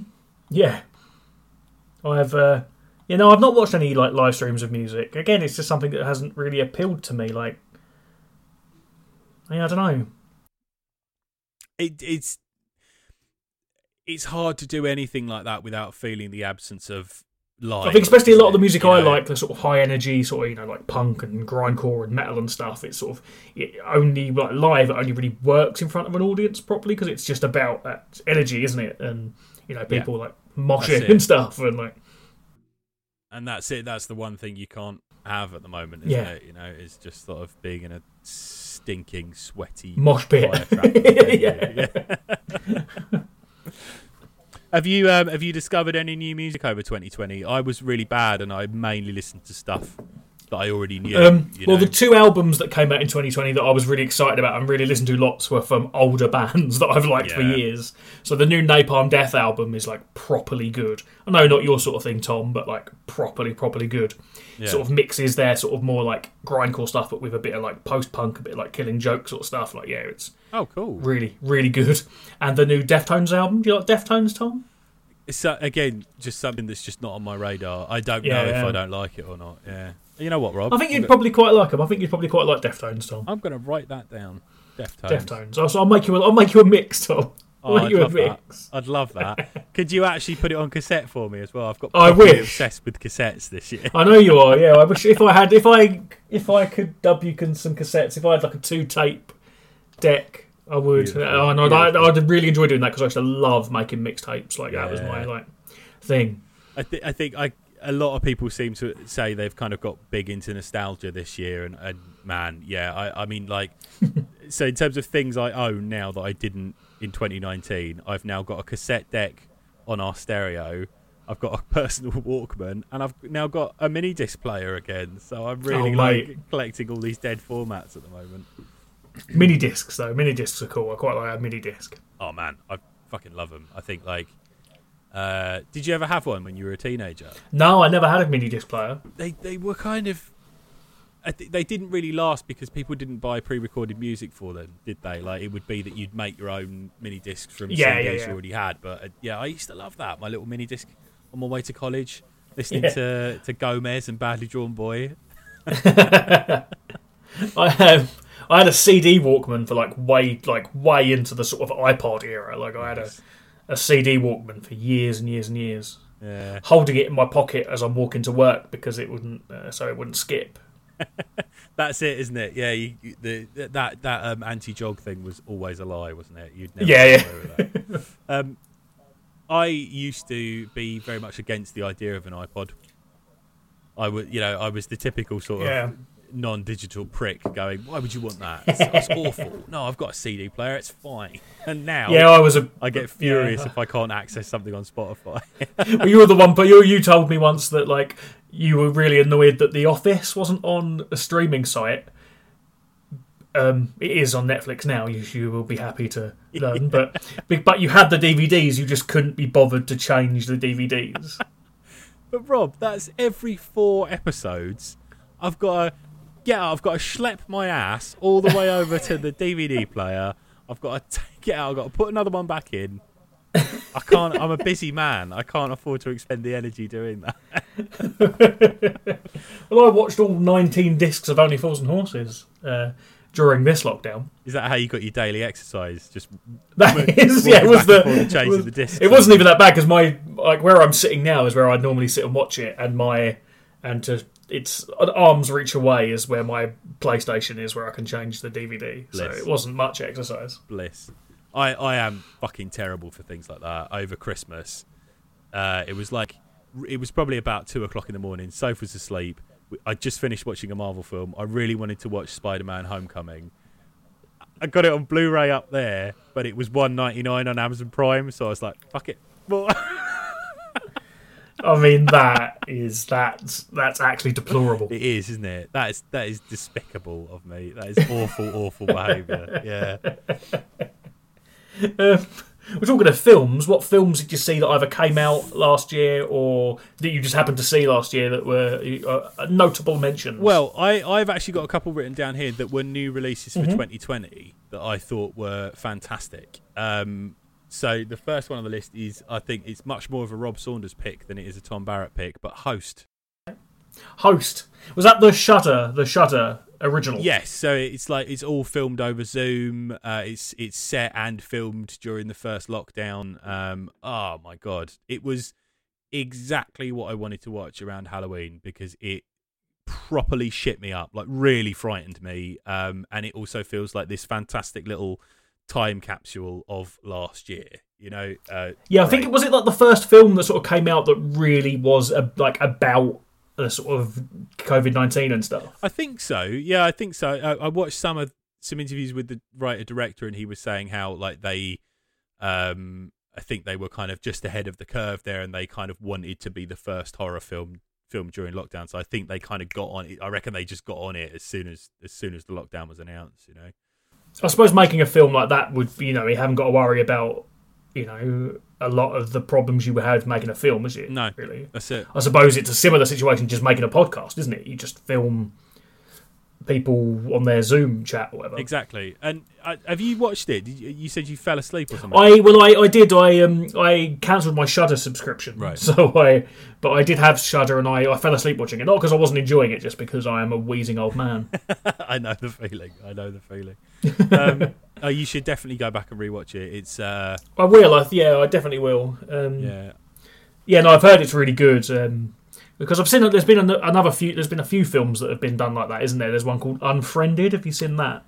[SPEAKER 1] Yeah. I've uh you know, I've not watched any like live streams of music. Again, it's just something that hasn't really appealed to me. Like, yeah, I don't know.
[SPEAKER 2] it, it's it's hard to do anything like that without feeling the absence of live.
[SPEAKER 1] I think especially a lot of the music
[SPEAKER 2] You
[SPEAKER 1] I
[SPEAKER 2] know?
[SPEAKER 1] like, the sort of high energy, sort of you know, like punk and grindcore and metal and stuff. It's sort of it only like live. It only really works in front of an audience properly because it's just about that energy, isn't it? And you know, people like
[SPEAKER 2] That's
[SPEAKER 1] moshing and stuff, and like
[SPEAKER 2] and that's it. That's the one thing you can't have at the moment, isn't
[SPEAKER 1] Yeah.
[SPEAKER 2] it? You know, is just sort of being in a stinking, sweaty
[SPEAKER 1] mosh pit.
[SPEAKER 2] fire trap of a venue.
[SPEAKER 1] yeah.
[SPEAKER 2] Yeah. have you um, have you discovered any new music over 2020? I was really bad, and I mainly listened to stuff that I already knew.
[SPEAKER 1] Um, well,
[SPEAKER 2] know?
[SPEAKER 1] the two albums that came out in 2020 that I was really excited about and really listened to lots were from older bands that I've liked for years. So the new Napalm Death album is like properly good. I know not your sort of thing, Thom, but like properly, properly good.
[SPEAKER 2] Yeah.
[SPEAKER 1] Sort of mixes their sort of more like grindcore stuff, but with a bit of like post punk, a bit like Killing Joke sort of stuff. Like, yeah, it's
[SPEAKER 2] oh, cool.
[SPEAKER 1] really, really good. And the new Deftones album. Do you like Deftones, Thom?
[SPEAKER 2] It's again just something that's just not on my radar. I don't
[SPEAKER 1] Yeah,
[SPEAKER 2] know if
[SPEAKER 1] yeah.
[SPEAKER 2] I don't like it or not. Yeah. You know what, Rob?
[SPEAKER 1] I think
[SPEAKER 2] I'm
[SPEAKER 1] you'd
[SPEAKER 2] go-
[SPEAKER 1] probably quite like them. I think you'd probably quite like Deftones, Thom.
[SPEAKER 2] I'm going to write that down. Deftones.
[SPEAKER 1] Deftones. I'll, so I'll make you. A, I'll make you a mix, Thom. I'll
[SPEAKER 2] Oh,
[SPEAKER 1] make
[SPEAKER 2] I'd
[SPEAKER 1] you a
[SPEAKER 2] love that. I'd love that. Could you actually put it on cassette for me as well? I've got
[SPEAKER 1] I
[SPEAKER 2] properly
[SPEAKER 1] wish.
[SPEAKER 2] obsessed with cassettes this year.
[SPEAKER 1] I know you are. Yeah, I wish if I had, if I, if I could dub you con- some cassettes, if I had like a two tape deck, I would.
[SPEAKER 2] Beautiful.
[SPEAKER 1] Uh, and I'd, I'd, I'd really enjoy doing that because I used to love making mixtapes. Like that was my like thing.
[SPEAKER 2] I, th- I think I a lot of people seem to say they've kind of got big into nostalgia this year, and, and man, yeah, I, I mean, like, so in terms of things I own now that I didn't in 2019, I've now got a cassette deck on our stereo. I've got a personal Walkman, and I've now got a mini disc player again. So I'm really
[SPEAKER 1] Oh,
[SPEAKER 2] like
[SPEAKER 1] mate.
[SPEAKER 2] collecting all these dead formats at the moment.
[SPEAKER 1] Mini discs though, mini discs are cool. I quite like a mini disc.
[SPEAKER 2] Oh man, I fucking love them. I think like, uh, did you ever have one when you were a teenager?
[SPEAKER 1] No, I never had a mini disc player.
[SPEAKER 2] they they were kind of they didn't really last because people didn't buy pre-recorded music for them, did they? Like it would be that you'd make your own mini discs from
[SPEAKER 1] Yeah,
[SPEAKER 2] CDs
[SPEAKER 1] yeah,
[SPEAKER 2] you already had. But uh, yeah, I used to love that. My little mini disc on my way to college, listening
[SPEAKER 1] Yeah.
[SPEAKER 2] to to Gomez and Badly Drawn Boy.
[SPEAKER 1] I have. I had a CD Walkman for like way, like way into the sort of iPod era. Like I had a, a CD Walkman for years and years and years.
[SPEAKER 2] Yeah,
[SPEAKER 1] holding it in my pocket as I'm walking to work because it wouldn't, uh, so it wouldn't skip.
[SPEAKER 2] that's it, isn't it? Yeah, you, you- the that that um, anti-jog thing was always a lie, wasn't it? You'd never
[SPEAKER 1] Yeah, yeah.
[SPEAKER 2] away with that. um, I used to be very much against the idea of an iPod. I would, you know, I was the typical sort of
[SPEAKER 1] Yeah.
[SPEAKER 2] Non-digital prick going, "Why would you want that? It's, it's awful." No, I've got a CD player; it's fine. And now,
[SPEAKER 1] Yeah, I was a.
[SPEAKER 2] I get furious
[SPEAKER 1] yeah.
[SPEAKER 2] if I can't access something on Spotify.
[SPEAKER 1] well, you were the one, but you you told me once that like you were really annoyed that The Office wasn't on a streaming site. Um, it is on Netflix now. You, you will be happy to learn, but but but you had the DVDs. You just couldn't be bothered to change the DVDs.
[SPEAKER 2] but Rob, that's every four episodes. I've got to get out. I've got to schlep my ass all the way over to the DVD player. I've got to take it out. I've got to put another one back in. I can't. I'm a busy man. I can't afford to expend the energy doing that.
[SPEAKER 1] Well, I watched all 19 discs of Only Fools and Horses uh, during this lockdown.
[SPEAKER 2] Is that how you got your daily exercise? Just
[SPEAKER 1] That is, yeah, it was the.
[SPEAKER 2] and forth
[SPEAKER 1] it was-
[SPEAKER 2] the discs.
[SPEAKER 1] It wasn't even that bad because my like where I'm sitting now is where I'd normally sit and watch it, and my and to it's an arm's reach away is where my PlayStation is, where I can change the DVD. So it wasn't much exercise.
[SPEAKER 2] bliss. I, I am fucking terrible for things like that. Over Christmas, uh, it was like it was probably about two o'clock in the morning. Soph was asleep. I just finished watching a Marvel film. I really wanted to watch Spider-Man: Homecoming. I got it on Blu-ray up there, but it was one ninety nine on Amazon Prime. So I was like, "Fuck it." Well,
[SPEAKER 1] I mean that is that's that's actually deplorable.
[SPEAKER 2] it is, isn't it? That is that is despicable of me. That is awful, awful behaviour. Yeah.
[SPEAKER 1] Um, we're talking of films. What films did you see that either came out last year or that you just happened to see last year that were uh, notable mentions?
[SPEAKER 2] Well, I, I've actually got a couple written down here that were new releases for 2020 that I thought were fantastic. Um, so the first one on the list is, I think, it's much more of a Rob Saunders pick than it is a Thom Barrett pick, but Host.
[SPEAKER 1] Host was that the Shudder, the Shudder original?
[SPEAKER 2] Yes, so it's like it's all filmed over Zoom. Uh, it's it's set and filmed during the first lockdown. Um, oh my god, it was exactly what I wanted to watch around Halloween because it properly shit me up, like really frightened me. Um, and it also feels like this fantastic little time capsule of last year. You know, uh,
[SPEAKER 1] Yeah, I think it was it like the first film that sort of came out that really was a, like about the sort of COVID nineteen and stuff.
[SPEAKER 2] I think so. Yeah, I think so. I, I watched some of some interviews with the writer director, and he was saying how like they, um, I think they were kind of just ahead of the curve there, and they kind of wanted to be the first horror film film during lockdown. So I think they kind of got on it. I reckon they just got on it as soon as as soon as the lockdown was announced. You know.
[SPEAKER 1] I suppose making a film like that would, you know, you haven't got to worry about, you know, a lot of the problems you would have making a film, is it?
[SPEAKER 2] No.
[SPEAKER 1] really.
[SPEAKER 2] That's it.
[SPEAKER 1] I suppose it's a similar situation just making a podcast, isn't it? You just film people on their Zoom chat or whatever.
[SPEAKER 2] Exactly. And uh, have you watched it? You said you fell asleep or something.
[SPEAKER 1] I well, I, I did. I um I cancelled my Shudder subscription,
[SPEAKER 2] Right.
[SPEAKER 1] So I, but I did have Shudder, and I, I fell asleep watching it. Not because I wasn't enjoying it, just because I am a wheezing old man.
[SPEAKER 2] I know the feeling. I know the feeling. Um, oh, you should definitely go back and rewatch it. It's uh,
[SPEAKER 1] I will. I, yeah, I definitely will. Um, yeah.
[SPEAKER 2] yeah,
[SPEAKER 1] no, I've heard it's really good. Um, because I've seen that there's been another few. There's been a few films that have been done like that, isn't there? There's one called Unfriended. Have you seen that?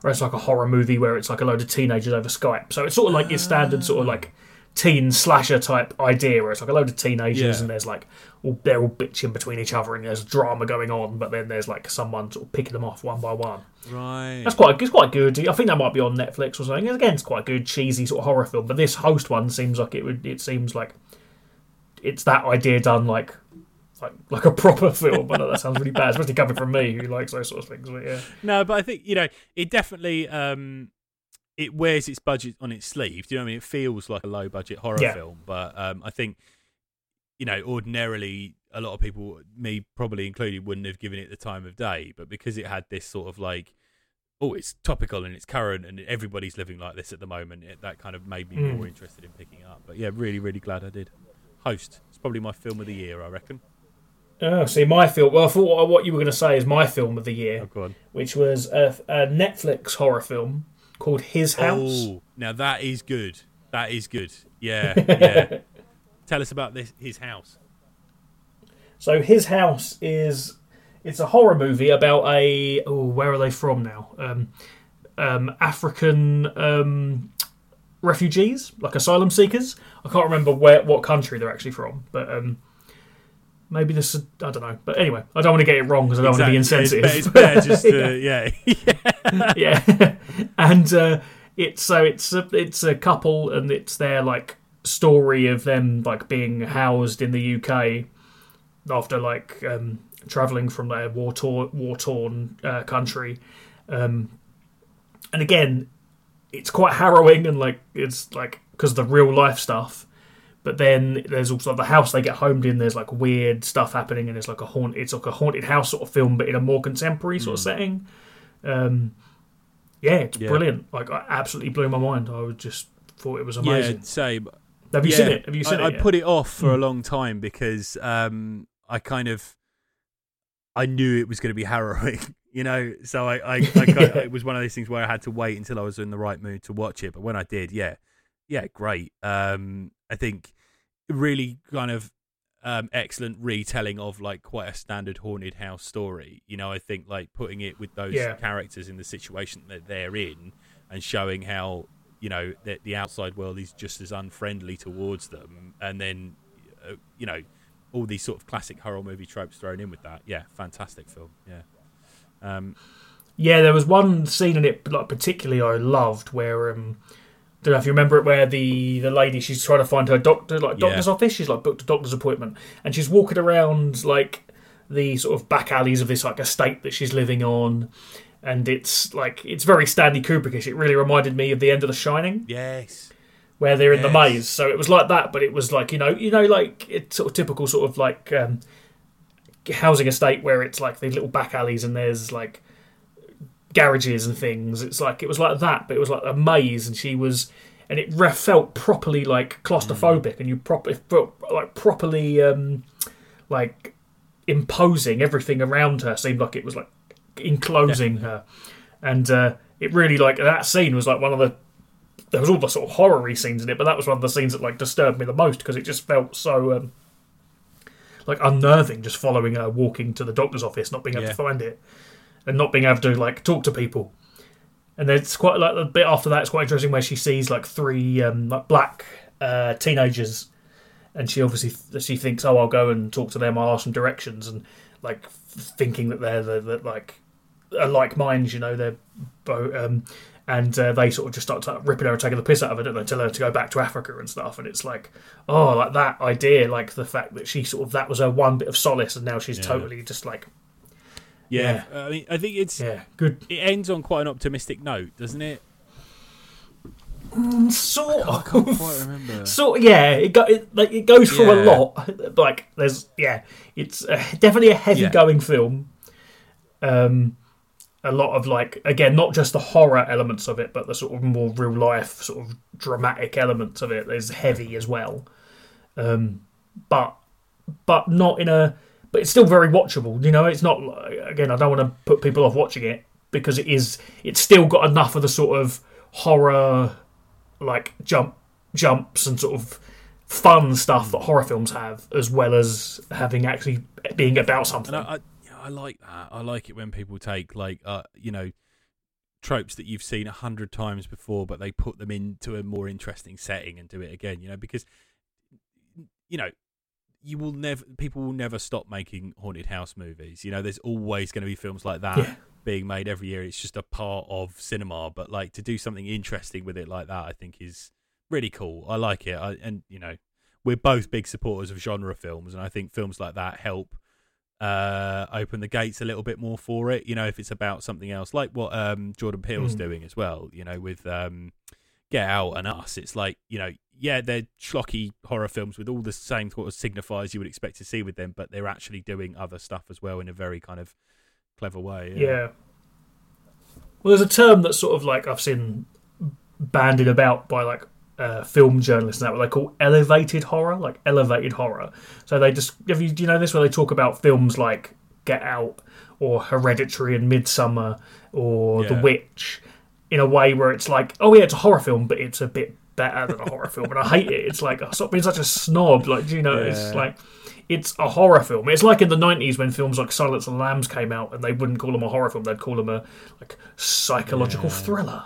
[SPEAKER 1] Where it's like a horror movie where it's like a load of teenagers over Skype. So it's sort of like your standard sort of like teen slasher type idea, where it's like a load of teenagers
[SPEAKER 2] Yeah.
[SPEAKER 1] and there's like all, they're all bitching between each other and there's drama going on, but then there's like someone sort of picking them off one by one.
[SPEAKER 2] right.
[SPEAKER 1] That's quite it's quite good. I think that might be on Netflix or something. Again, it's quite a good cheesy sort of horror film. But this host one seems like it would. It seems like it's that idea done like like like a proper film. I know that sounds really bad, especially coming from me who likes those sort of things. But yeah,
[SPEAKER 2] No, but I think you know it definitely um, it wears its budget on its sleeve. Do you know what I mean? It feels like a low budget horror
[SPEAKER 1] Yeah.
[SPEAKER 2] film, but um, I think you know ordinarily a lot of people, me probably included, wouldn't have given it the time of day. But because it had this sort of like oh, it's topical and it's current and everybody's living like this at the moment, it, that kind of made me
[SPEAKER 1] Mm.
[SPEAKER 2] more interested in picking up. But yeah, really, really glad I did. Host. It's probably my film of the year, I reckon.
[SPEAKER 1] Oh, see my film. Well, I thought what you were going to say is my film of the year,
[SPEAKER 2] Oh,
[SPEAKER 1] which was a, a Netflix horror film called His House.
[SPEAKER 2] Oh, now that is good. That is good. Yeah, yeah. Tell us about this. His house.
[SPEAKER 1] So his house is it's a horror movie about a oh where are they from now? Um, um, African um, refugees, like asylum seekers. I can't remember where what country they're actually from, but um, maybe this is, I don't know. But anyway, I don't want to get it wrong because I don't want to be insensitive.
[SPEAKER 2] It's, better- it's better just to, yeah.
[SPEAKER 1] yeah, and uh, it's so it's a, it's a couple, and it's their like story of them like being housed in the UK after like um, traveling from their war torn war torn uh, country, um, and again, it's quite harrowing and like it's like because the real life stuff. But then there's also the house they get homed in. There's like weird stuff happening, and it's like a haunt. It's like a haunted house sort of film, but in a more contemporary sort of setting. Um, yeah, it's
[SPEAKER 2] Yeah.
[SPEAKER 1] brilliant. Like, I absolutely blew my mind. I would just thought it was
[SPEAKER 2] yeah,
[SPEAKER 1] amazing.
[SPEAKER 2] same.
[SPEAKER 1] Have you
[SPEAKER 2] yeah,
[SPEAKER 1] seen it? Have you seen
[SPEAKER 2] I,
[SPEAKER 1] it?
[SPEAKER 2] I put it off for a long time because um, I kind of I knew it was going to be harrowing, you know. So I, I, I kind of, it was one of those things where I had to wait until I was in the right mood to watch it. But when I did, yeah, yeah, great. Um, I think really kind of um, excellent retelling of like quite a standard haunted house story. You know, I think like putting it with those
[SPEAKER 1] Yeah.
[SPEAKER 2] characters in the situation that they're in and showing how you know that the outside world is just as unfriendly towards them, and then uh, you know all these sort of classic horror movie tropes thrown in with that. Yeah, fantastic film. Yeah. Um,
[SPEAKER 1] Yeah, there was one scene in it like particularly I loved where um don't know if you remember it where the the lady she's trying to find her doctor like
[SPEAKER 2] Yeah.
[SPEAKER 1] doctor's office she's like booked a doctor's appointment and she's walking around like the sort of back alleys of this like estate that she's living on and it's like it's very Stanley Kubrickish it really reminded me of the end of The Shining
[SPEAKER 2] yes.
[SPEAKER 1] where they're in the maze. So it was like that, but it was like you know, you know, like it's sort of typical sort of like um, housing estate where it's like these little back alleys and there's like garages and things. It's like it was like that, but it was like a maze, and she was, and it felt properly like claustrophobic, and you proper felt like properly um, like imposing. Everything around her seemed like it was like enclosing her, and uh, it really like that scene was like one of the. There was all the sort of horror-y scenes in it, but that was one of the scenes that like disturbed me the most because it just felt so um, like unnerving. Just following her walking to the doctor's office, not being able
[SPEAKER 2] Yeah.
[SPEAKER 1] to find it, and not being able to like talk to people. And then it's quite like a bit after that. It's quite interesting where she sees like three um, like black uh, teenagers, and she obviously she thinks, "Oh, I'll go and talk to them. I'll ask them directions," and like f- thinking that they're the, the like are like minds, you know, they're bo- um, and uh, they sort of just start ripping her and taking the piss out of her, don't they? Tell her to go back to Africa and stuff. And it's like, oh, like that idea, like the fact that she sort of that was her one bit of solace, and now she's
[SPEAKER 2] Yeah.
[SPEAKER 1] totally just like,
[SPEAKER 2] Yeah, I mean, I think it's
[SPEAKER 1] yeah, good,
[SPEAKER 2] it ends on quite an optimistic note, doesn't it?
[SPEAKER 1] sort
[SPEAKER 2] I
[SPEAKER 1] of.
[SPEAKER 2] can't quite remember.
[SPEAKER 1] So yeah, it go it, like it goes through a lot. Like there's yeah, it's uh, definitely a heavy
[SPEAKER 2] Yeah.
[SPEAKER 1] going film. Um, a lot of like again, not just the horror elements of it, but the sort of more real life sort of dramatic elements of it is heavy as well, um, but but not in a. But it's still very watchable. You know, it's not again. I don't want to put people off watching it because it is. It's still got enough of the sort of horror like jump jumps and sort of fun stuff that horror films have, as well as having actually being about something.
[SPEAKER 2] And I, I, yeah, I like that. I like it when people take like uh, you know tropes that you've seen a hundred times before, but they put them into a more interesting setting and do it again. You know, because you know you will never people will never stop making haunted house movies. You know, there's always going to be films like that.
[SPEAKER 1] Yeah.
[SPEAKER 2] Being made every year, it's just a part of cinema. But like to do something interesting with it like that, I think is really cool. I like it, I, and you know, we're both big supporters of genre films, and I think films like that help uh, open the gates a little bit more for it. You know, if it's about something else, like what um, Jordan Peele's
[SPEAKER 1] Mm.
[SPEAKER 2] doing as well. You know, with um, Get Out and Us, it's like you know, yeah, they're schlocky horror films with all the same sort of signifiers you would expect to see with them, but they're actually doing other stuff as well in a very kind of clever way.
[SPEAKER 1] yeah. Well, there's a term that's sort of like I've seen bandied about by like uh, film journalists and that what they call elevated horror, like elevated horror. So they just have you do you know this where they talk about films like Get Out or Hereditary and Midsommar or The Witch in a way where it's like, oh yeah, it's a horror film, but it's a bit better than a horror film, and I hate it. It's like stop being such a snob. Like, do you know, it's like it's a horror film. It's like in the nineties when films like Silence of the Lambs came out, and they wouldn't call them a horror film; they'd call them a like psychological
[SPEAKER 2] Yeah.
[SPEAKER 1] thriller.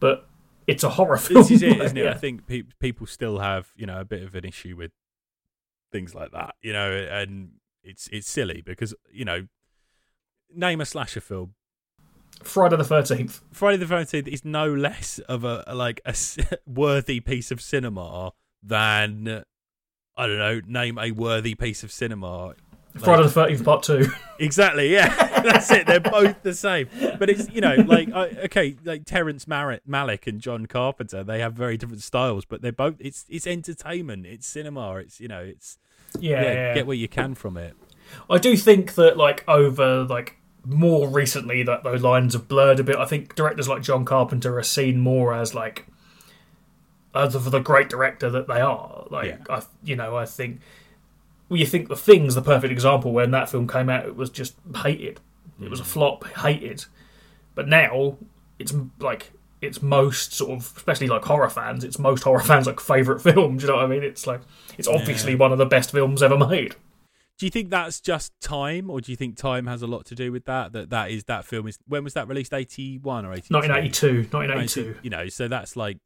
[SPEAKER 1] But it's a horror film.
[SPEAKER 2] This is it, isn't it?
[SPEAKER 1] Yeah.
[SPEAKER 2] I think pe- people still have, you know, a bit of an issue with things like that, you know, and it's it's silly because you know, name a slasher film.
[SPEAKER 1] Friday the Thirteenth.
[SPEAKER 2] Friday the Thirteenth is no less of a, like a worthy piece of cinema than I don't know. Name a worthy piece of cinema.
[SPEAKER 1] Friday the Thirteenth Part Two.
[SPEAKER 2] Exactly, yeah, that's it. They're both the same, but it's you know like I, okay, like Terrence Mar- Malick and John Carpenter, they have very different styles, but they're both it's it's entertainment, it's cinema, it's you know it's
[SPEAKER 1] Yeah,
[SPEAKER 2] yeah,
[SPEAKER 1] yeah.
[SPEAKER 2] get what you can from it.
[SPEAKER 1] I do think that like over like more recently that those lines have blurred a bit. I think directors like John Carpenter are seen more as like as of the great director that they are. Like
[SPEAKER 2] Yeah.
[SPEAKER 1] I, you know, I think well, you think the thing's the perfect example. When that film came out, it was just hated. It was a mm. flop, hated. But now it's like it's most sort of, especially like horror fans. It's most horror fans like favorite film. Do you know what I mean? It's like it's obviously
[SPEAKER 2] Yeah.
[SPEAKER 1] one of the best films ever made.
[SPEAKER 2] Do you think that's just time, or do you think time has a lot to do with that? That that is that film is when was that released? Eighty one or eighty?
[SPEAKER 1] 1982, 1982.
[SPEAKER 2] You know, so that's like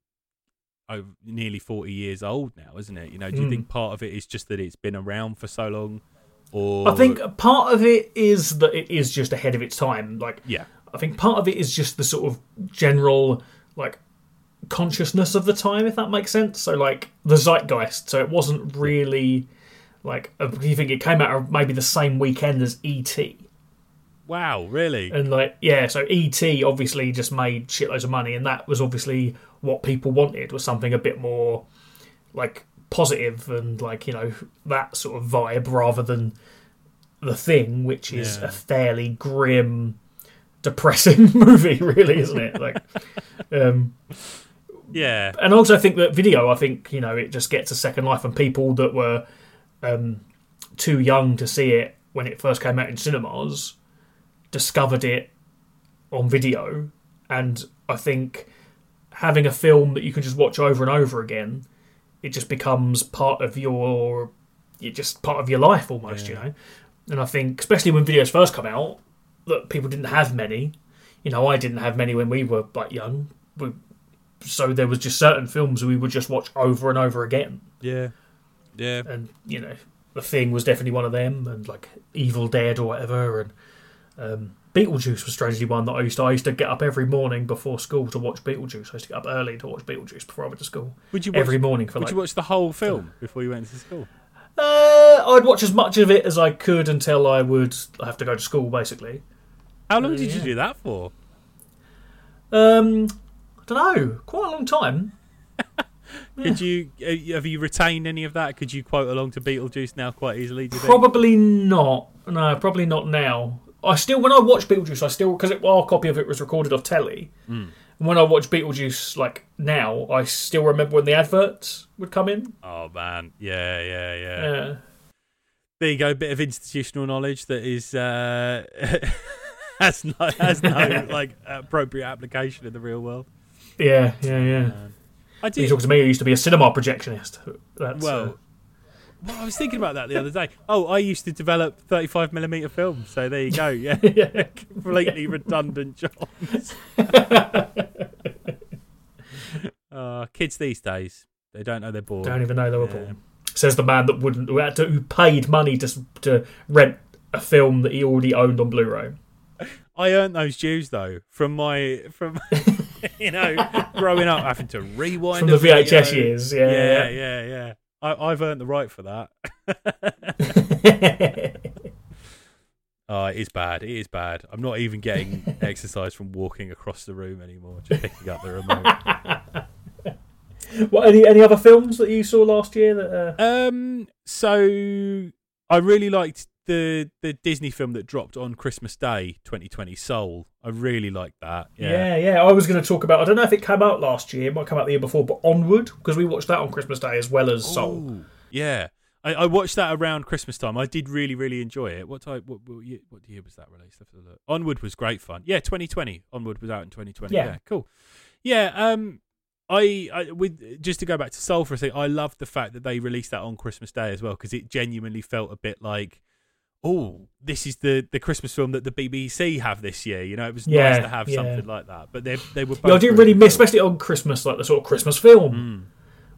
[SPEAKER 2] over nearly forty years old now, isn't it? You know, do you
[SPEAKER 1] Mm.
[SPEAKER 2] think part of it is just that it's been around for so long, or
[SPEAKER 1] I think part of it is that it is just ahead of its time. Like,
[SPEAKER 2] yeah,
[SPEAKER 1] I think part of it is just the sort of general like consciousness of the time, if that makes sense. So like the zeitgeist. So it wasn't really like uh, you think it came out of maybe the same weekend as E.T.
[SPEAKER 2] Wow, really?
[SPEAKER 1] And like, yeah, so ET obviously just made shitloads of money, and that was obviously what people wanted was something a bit more like positive and like you know that sort of vibe rather than the thing, which is
[SPEAKER 2] Yeah.
[SPEAKER 1] a fairly grim, depressing movie, really, isn't it? Like, um,
[SPEAKER 2] Yeah.
[SPEAKER 1] and also I think that video, I think you know, it just gets a second life, and people that were um, too young to see it when it first came out in cinemas discovered it on video, and I think having a film that you can just watch over and over again, it just becomes part of your, it just part of your life almost, you know. And I think, especially when videos first come out, that people didn't have many. You know, I didn't have many when we were like young. We, so there was just certain films we would just watch over and over again.
[SPEAKER 2] Yeah. Yeah.
[SPEAKER 1] And you know, The Thing was definitely one of them, and like Evil Dead or whatever. And um, Beetlejuice was strangely one that I used to. I used to get up every morning before school to watch Beetlejuice. I used to get up early to watch Beetlejuice before I went to school
[SPEAKER 2] Would you watch,
[SPEAKER 1] every morning for
[SPEAKER 2] would
[SPEAKER 1] like.
[SPEAKER 2] you watch the whole film before you went to school?
[SPEAKER 1] Uh, I'd watch as much of it as I could until I would have to go to school, basically.
[SPEAKER 2] How long
[SPEAKER 1] Uh,
[SPEAKER 2] did you do that for?
[SPEAKER 1] Um, I don't know, quite a long time.
[SPEAKER 2] Could you uh, have you retained any of that? Could you quote along to Beetlejuice now quite easily? You think?
[SPEAKER 1] Probably not. No, probably not now. I still, when I watch Beetlejuice, I still because our copy of it was recorded off telly.
[SPEAKER 2] Mm.
[SPEAKER 1] When I watch Beetlejuice, like now, I still remember when the adverts would come in.
[SPEAKER 2] Oh man, yeah, yeah, yeah.
[SPEAKER 1] Yeah,
[SPEAKER 2] There you go, a bit of institutional knowledge that is uh, has no has no like appropriate application in the real world.
[SPEAKER 1] yeah, yeah, yeah.
[SPEAKER 2] Um, I
[SPEAKER 1] You
[SPEAKER 2] did.
[SPEAKER 1] talk to me. who used to be a cinema projectionist. That's,
[SPEAKER 2] Well,
[SPEAKER 1] uh,
[SPEAKER 2] well, I was thinking about that the other day. Oh, I used to develop 35 millimeter film, so there you go. Yeah,
[SPEAKER 1] yeah.
[SPEAKER 2] completely redundant jobs. uh, kids these days, they don't know they're bored.
[SPEAKER 1] don't even know they were
[SPEAKER 2] Yeah.
[SPEAKER 1] born. Says the man that wouldn't, who to, who paid money to to rent a film that he already owned on Blu-ray.
[SPEAKER 2] I earned those dues though from my from you know growing up having to rewind
[SPEAKER 1] From the VHS
[SPEAKER 2] video.
[SPEAKER 1] years,
[SPEAKER 2] Yeah,
[SPEAKER 1] yeah,
[SPEAKER 2] yeah, yeah. I, I've earned the right for that. Oh, it is bad. It is bad. I'm not even getting exercise from walking across the room anymore, just picking up the remote.
[SPEAKER 1] what any any other films that you saw last year that? Uh,
[SPEAKER 2] Um, so I really liked the the Disney film that dropped on Christmas Day, 2020, Soul. I really liked that.
[SPEAKER 1] yeah. yeah, I was going to talk about. I don't know if it came out last year. It might come out the year before, but Onward because we watched that on Christmas Day as well as Soul.
[SPEAKER 2] Ooh, yeah. I, I watched that around Christmas time. I did really, really enjoy it. What time? What, what, year, what year was that released? Have a look. Onward was great fun. Yeah, 2020. Onward was out in 2020.
[SPEAKER 1] Yeah.
[SPEAKER 2] Yeah, cool. Yeah. Um, I, I with just to go back to Soul for a second. I loved the fact that they released that on Christmas Day as well because it genuinely felt a bit like, oh, this is the the Christmas film that the BBC have this year. You know, it was
[SPEAKER 1] Yeah,
[SPEAKER 2] nice to have
[SPEAKER 1] yeah.
[SPEAKER 2] something like that. But they they were. Both
[SPEAKER 1] Yeah, I do
[SPEAKER 2] really
[SPEAKER 1] really miss,
[SPEAKER 2] cool.
[SPEAKER 1] especially on Christmas, like the sort of Christmas film.
[SPEAKER 2] Mm.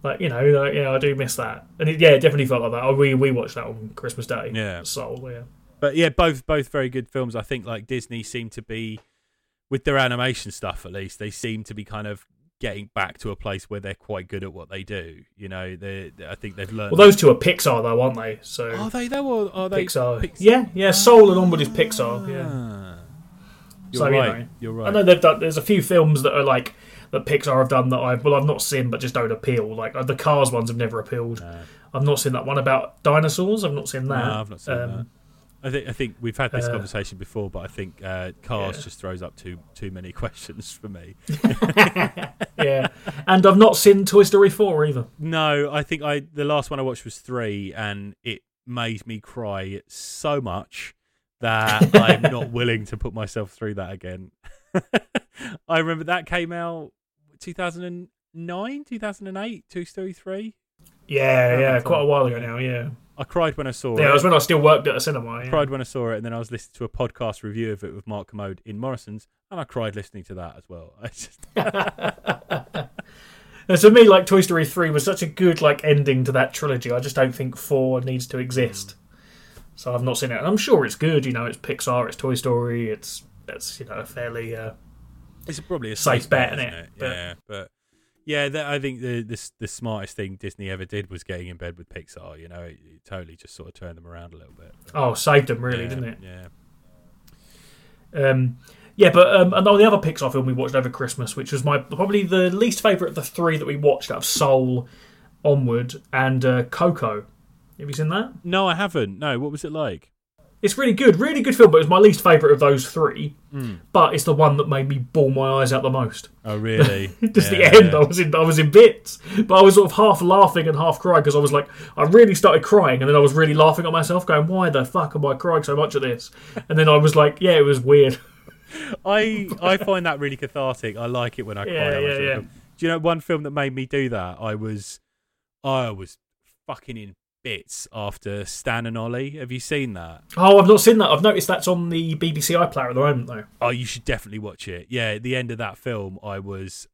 [SPEAKER 1] Like you know, like, yeah, I do miss that, and it, yeah, it definitely felt like that. We we watched that on Christmas Day.
[SPEAKER 2] Yeah.
[SPEAKER 1] Soul. Yeah,
[SPEAKER 2] But yeah, both both very good films. I think like Disney seem to be with their animation stuff at least, they seem to be kind of getting back to a place where they're quite good at what they do. You know, they I think they've learned
[SPEAKER 1] well, those two are Pixar though, aren't they? So
[SPEAKER 2] Are they though or are they
[SPEAKER 1] Pixar.
[SPEAKER 2] Pix-
[SPEAKER 1] Yeah, yeah. Soul and Onward is Pixar. Yeah.
[SPEAKER 2] Ah. You're
[SPEAKER 1] So, you
[SPEAKER 2] right.
[SPEAKER 1] know,
[SPEAKER 2] You're right.
[SPEAKER 1] I know they've done. There's a few films that are like that Pixar have done that I've well I've not seen but just don't appeal. Like uh, the Cars ones have never appealed.
[SPEAKER 2] No.
[SPEAKER 1] I've not seen that one about dinosaurs. I've not seen that.
[SPEAKER 2] No, I've not seen
[SPEAKER 1] Um,
[SPEAKER 2] that. I think I think we've had this
[SPEAKER 1] uh,
[SPEAKER 2] conversation before, but I think uh, Cars
[SPEAKER 1] Yeah.
[SPEAKER 2] just throws up too too many questions for me.
[SPEAKER 1] yeah, and I've not seen Toy Story four either.
[SPEAKER 2] No, I think I the last one I watched was three, and it made me cry so much that I'm not willing to put myself through that again. I remember that came out 2009, 2008, Toy Story Three.
[SPEAKER 1] Yeah, yeah, quite a while ago now. Yeah,
[SPEAKER 2] I cried when I saw
[SPEAKER 1] yeah,
[SPEAKER 2] it.
[SPEAKER 1] it was when I still worked at a cinema. Yeah.
[SPEAKER 2] cried when I saw it, and then I was listening to a podcast review of it with Mark Kermode in Morrison's, and I cried listening to that as well. I just,
[SPEAKER 1] And to me, like Toy Story three was such a good like ending to that trilogy. I just don't think four needs to exist. So I've not seen it, and I'm sure it's good. You know, it's Pixar, it's Toy Story, it's it's you know a fairly uh,
[SPEAKER 2] it's probably a
[SPEAKER 1] Safe
[SPEAKER 2] safe,
[SPEAKER 1] bet,
[SPEAKER 2] isn't
[SPEAKER 1] innit?
[SPEAKER 2] it?
[SPEAKER 1] But-
[SPEAKER 2] yeah, but yeah, that, I think the, the the smartest thing Disney ever did was getting in bed with Pixar. You know, it, it totally just sort of turned them around a little bit. But,
[SPEAKER 1] oh saved them really,
[SPEAKER 2] yeah,
[SPEAKER 1] didn't it?
[SPEAKER 2] Yeah.
[SPEAKER 1] Um, yeah, but um, and the other Pixar film we watched over Christmas, which was my probably the least favourite of the three that we watched out of Soul, Onward, and uh, Coco. Have you seen that?
[SPEAKER 2] No, I haven't. No, what was it like?
[SPEAKER 1] It's really good, really good film, but it's my least favourite of those three.
[SPEAKER 2] Hmm.
[SPEAKER 1] But it's the one that made me bawl my eyes out the most.
[SPEAKER 2] Oh, really?
[SPEAKER 1] Just
[SPEAKER 2] Yeah,
[SPEAKER 1] the end,
[SPEAKER 2] yeah.
[SPEAKER 1] I was in, I was in bits, but I was sort of half laughing and half crying because I was like, I really started crying, and then I was really laughing at myself, going, "Why the fuck am I crying so much at this?" And then I was like, "Yeah, it was weird."
[SPEAKER 2] I I find that really cathartic. I like it when I cry.
[SPEAKER 1] Yeah,
[SPEAKER 2] that
[SPEAKER 1] yeah, yeah.
[SPEAKER 2] Do you know one film that made me do that? I was I was fucking in bits after Stan and Ollie. Have you seen that?
[SPEAKER 1] Oh, I've not seen that. I've noticed that's on the BBC iPlayer at the moment, though.
[SPEAKER 2] Oh, you should definitely watch it. Yeah, at the end of that film, I was